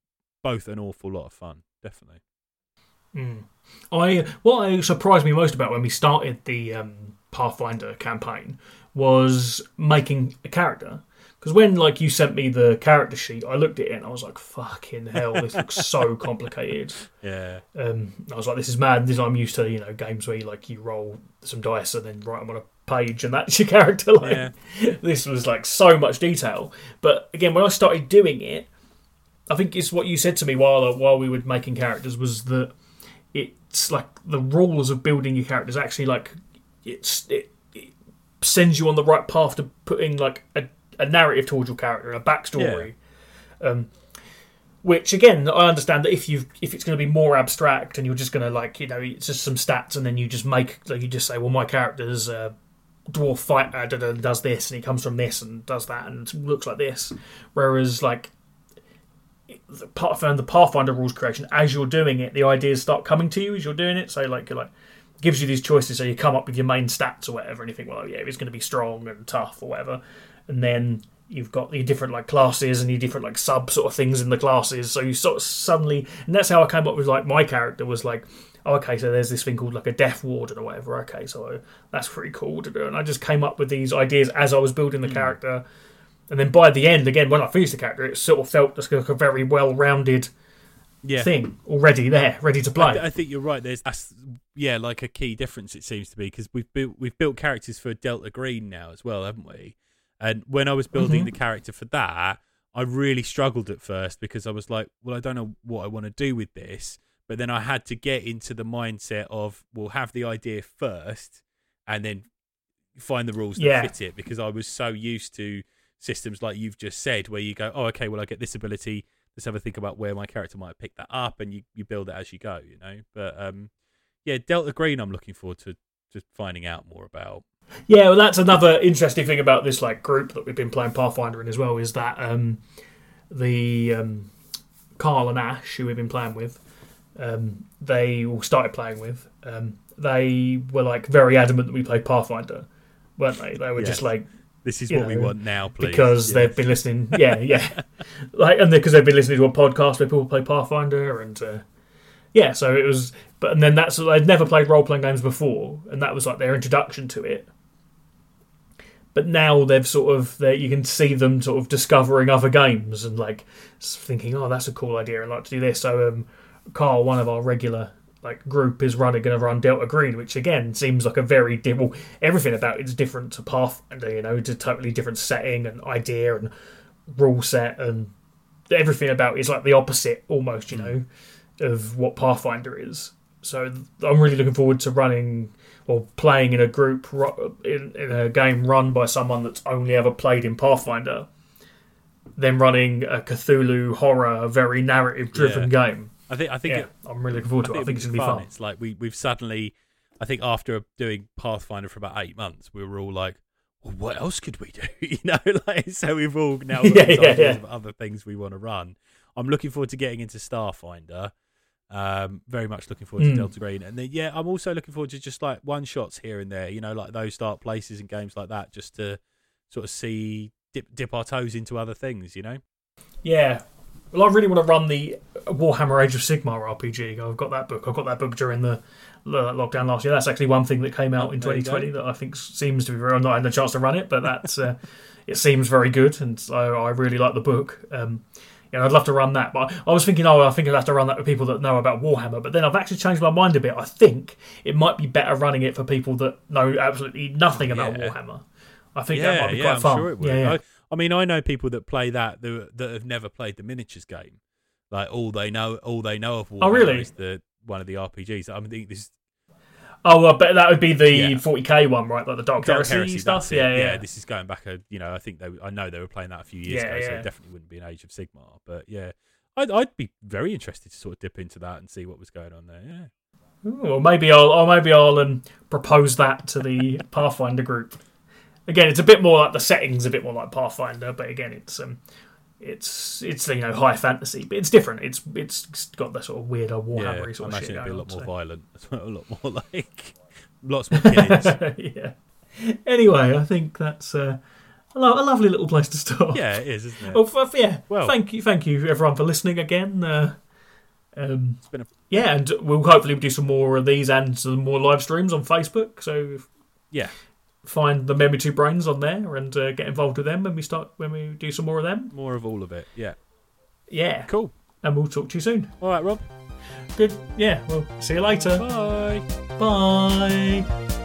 [SPEAKER 2] both an awful lot of fun, definitely.
[SPEAKER 1] Mm. I what surprised me most about when we started the um, Pathfinder campaign was making a character. Because when like you sent me the character sheet, I looked at it and I was like, "Fucking hell, this looks so complicated."
[SPEAKER 2] Yeah,
[SPEAKER 1] Um, I was like, "This is mad." This I'm used to, you know, games where you like you roll some dice and then write them on a page, and that's your character. Like
[SPEAKER 2] yeah,
[SPEAKER 1] this was like so much detail. But again, when I started doing it, I think it's what you said to me while while we were making characters was that it's like the rules of building your characters actually like it's it, it sends you on the right path to putting like a, a narrative towards your character a backstory. Um, which again, I understand that if you if it's going to be more abstract and you're just going to like you know it's just some stats and then you just make like you just say well my character's a dwarf fighter da- does this and he comes from this and does that and looks like this, whereas like the Pathfinder, the Pathfinder rules creation as you're doing it, the ideas start coming to you as you're doing it. So like you're like gives you these choices, so you come up with your main stats or whatever, and you think, well, yeah, he's going to be strong and tough or whatever, and then you've got your different like classes and your different like sub sort of things in the classes. So you sort of suddenly, and that's how I came up with like my character was like, oh, okay, so there's this thing called like a death warden or whatever. Okay, so that's pretty cool to do, and I just came up with these ideas as I was building the hmm. character. And then by the end, again, when I finished the character, it sort of felt just like a very well-rounded
[SPEAKER 2] yeah.
[SPEAKER 1] thing already there, ready to
[SPEAKER 2] I,
[SPEAKER 1] play.
[SPEAKER 2] th- I think you're right. There's that's yeah, like a key difference it seems to be because we've built we've built characters for Delta Green now as well, haven't we? And when I was building
[SPEAKER 1] Mhm.
[SPEAKER 2] the character for that, I really struggled at first because I was like, well, I don't know what I want to do with this. But then I had to get into the mindset of we'll have the idea first and then find the rules that
[SPEAKER 1] Yeah.
[SPEAKER 2] fit it because I was so used to systems like you've just said where you go, oh, okay, well, I get this ability. Let's have a think about where my character might pick that up, and you, you build it as you go, you know. But um, yeah, Delta Green. I'm looking forward to just finding out more about.
[SPEAKER 1] Yeah, well, that's another interesting thing about this like group that we've been playing Pathfinder in as well is that um, the um, Carl and Ash, who we've been playing with, um, they all started playing with. Um, they were like very adamant that we played Pathfinder, weren't they? They were
[SPEAKER 2] Yes.
[SPEAKER 1] just like
[SPEAKER 2] This is what we want now, please.
[SPEAKER 1] because
[SPEAKER 2] Yeah.
[SPEAKER 1] they've been listening. Yeah, yeah, like and because they've been listening to a podcast where people play Pathfinder, and uh, yeah, so it was. But and then that's they'd never played role playing games before, and that was like their introduction to it. But now they've sort of they you can see them sort of discovering other games and like thinking, oh, that's a cool idea, I'd like to do this. So um, Carl, one of our regular like group, is running going to run Delta Green, which again seems like a very di- well, everything about it's different to Pathfinder. You know, it's a totally different setting and idea and rule set and everything about it is like the opposite almost. You know, of what Pathfinder is. So I'm really looking forward to running or playing in a group in, in a game run by someone that's only ever played in Pathfinder. Then running a Cthulhu horror, very narrative driven game.
[SPEAKER 2] I think I think
[SPEAKER 1] Yeah,
[SPEAKER 2] it,
[SPEAKER 1] I'm really looking forward to it. I think it's going to be fun.
[SPEAKER 2] It's like we we've suddenly, I think after doing Pathfinder for about eight months, we were all like, well, what else could we do? you know, like so we've all now got
[SPEAKER 1] Yeah, yeah,
[SPEAKER 2] ideas
[SPEAKER 1] yeah.
[SPEAKER 2] of other things we want to run. I'm looking forward to getting into Starfinder. Um, very much looking forward to
[SPEAKER 1] Mm.
[SPEAKER 2] Delta Green, and then yeah, I'm also looking forward to just like one shots here and there. You know, like those dark places and games like that, just to sort of see dip dip our toes into other things. You know.
[SPEAKER 1] Yeah. Well, I really want to run the Warhammer Age of Sigmar RPG. I've got that book. I got that book during the lockdown last year. That's actually one thing that came out
[SPEAKER 2] Oh,
[SPEAKER 1] in 2020 that I think seems to be very. I'm not had the chance to run it, but that's uh, it seems very good, and so I really like the book. Um, yeah, I'd love to run that, but I was thinking, oh, I think I'd have to run that with people that know about Warhammer. But then I've actually changed my mind a bit. I think it might be better running it for people that know absolutely nothing about
[SPEAKER 2] yeah.
[SPEAKER 1] Warhammer. I think that might be
[SPEAKER 2] yeah,
[SPEAKER 1] quite
[SPEAKER 2] I'm
[SPEAKER 1] fun.
[SPEAKER 2] sure it would.
[SPEAKER 1] Yeah, yeah.
[SPEAKER 2] I, I mean, I know people that play that that, that have never played the miniatures game. Like all they know, all they know of Warhammer
[SPEAKER 1] Oh, really?
[SPEAKER 2] is the one of the RPGs. I mean, this
[SPEAKER 1] Oh, well, bet that would be the
[SPEAKER 2] Yeah.
[SPEAKER 1] 40k one, right? Like the Dark,
[SPEAKER 2] Dark
[SPEAKER 1] Heresy,
[SPEAKER 2] Heresy
[SPEAKER 1] stuff.
[SPEAKER 2] it.
[SPEAKER 1] Yeah, yeah,
[SPEAKER 2] This is going back a, you know, I think they, I know they were playing that a few years
[SPEAKER 1] Yeah,
[SPEAKER 2] ago, so it definitely wouldn't be an Age of Sigmar. But yeah, I'd, I'd be very interested to sort of dip into that and see what was going on there. Yeah.
[SPEAKER 1] Ooh, Or maybe I'll, or maybe I'll um, propose that to the Pathfinder group. Again, it's a bit more like the settings, a bit more like Pathfinder, but again, it's um, it's it's you know high fantasy, but it's different. It's it's got the sort of weird old
[SPEAKER 2] yeah,
[SPEAKER 1] Warhammer
[SPEAKER 2] I
[SPEAKER 1] sort of shit
[SPEAKER 2] imagine it'd be a lot
[SPEAKER 1] on.
[SPEAKER 2] more
[SPEAKER 1] so-
[SPEAKER 2] violent, a lot more like, lots more killings.
[SPEAKER 1] yeah. Anyway, I think that's uh, a, lo- a lovely little place to start.
[SPEAKER 2] yeah, it is, isn't it?
[SPEAKER 1] Well, f- yeah.
[SPEAKER 2] Well-
[SPEAKER 1] thank you, thank you everyone for listening again. Uh, um,
[SPEAKER 2] It's been a
[SPEAKER 1] yeah, and we'll hopefully do some more of these and some more live streams on Facebook. So
[SPEAKER 2] yeah,
[SPEAKER 1] find the Men with Two Brains on there and uh, get involved with them when we start when we do some more of them.
[SPEAKER 2] more of all of it. Yeah,
[SPEAKER 1] Yeah,
[SPEAKER 2] cool.
[SPEAKER 1] and we'll talk to you soon.
[SPEAKER 2] All right, Rob.
[SPEAKER 1] Good. Yeah. Well, see you later.
[SPEAKER 2] Bye.
[SPEAKER 1] Bye.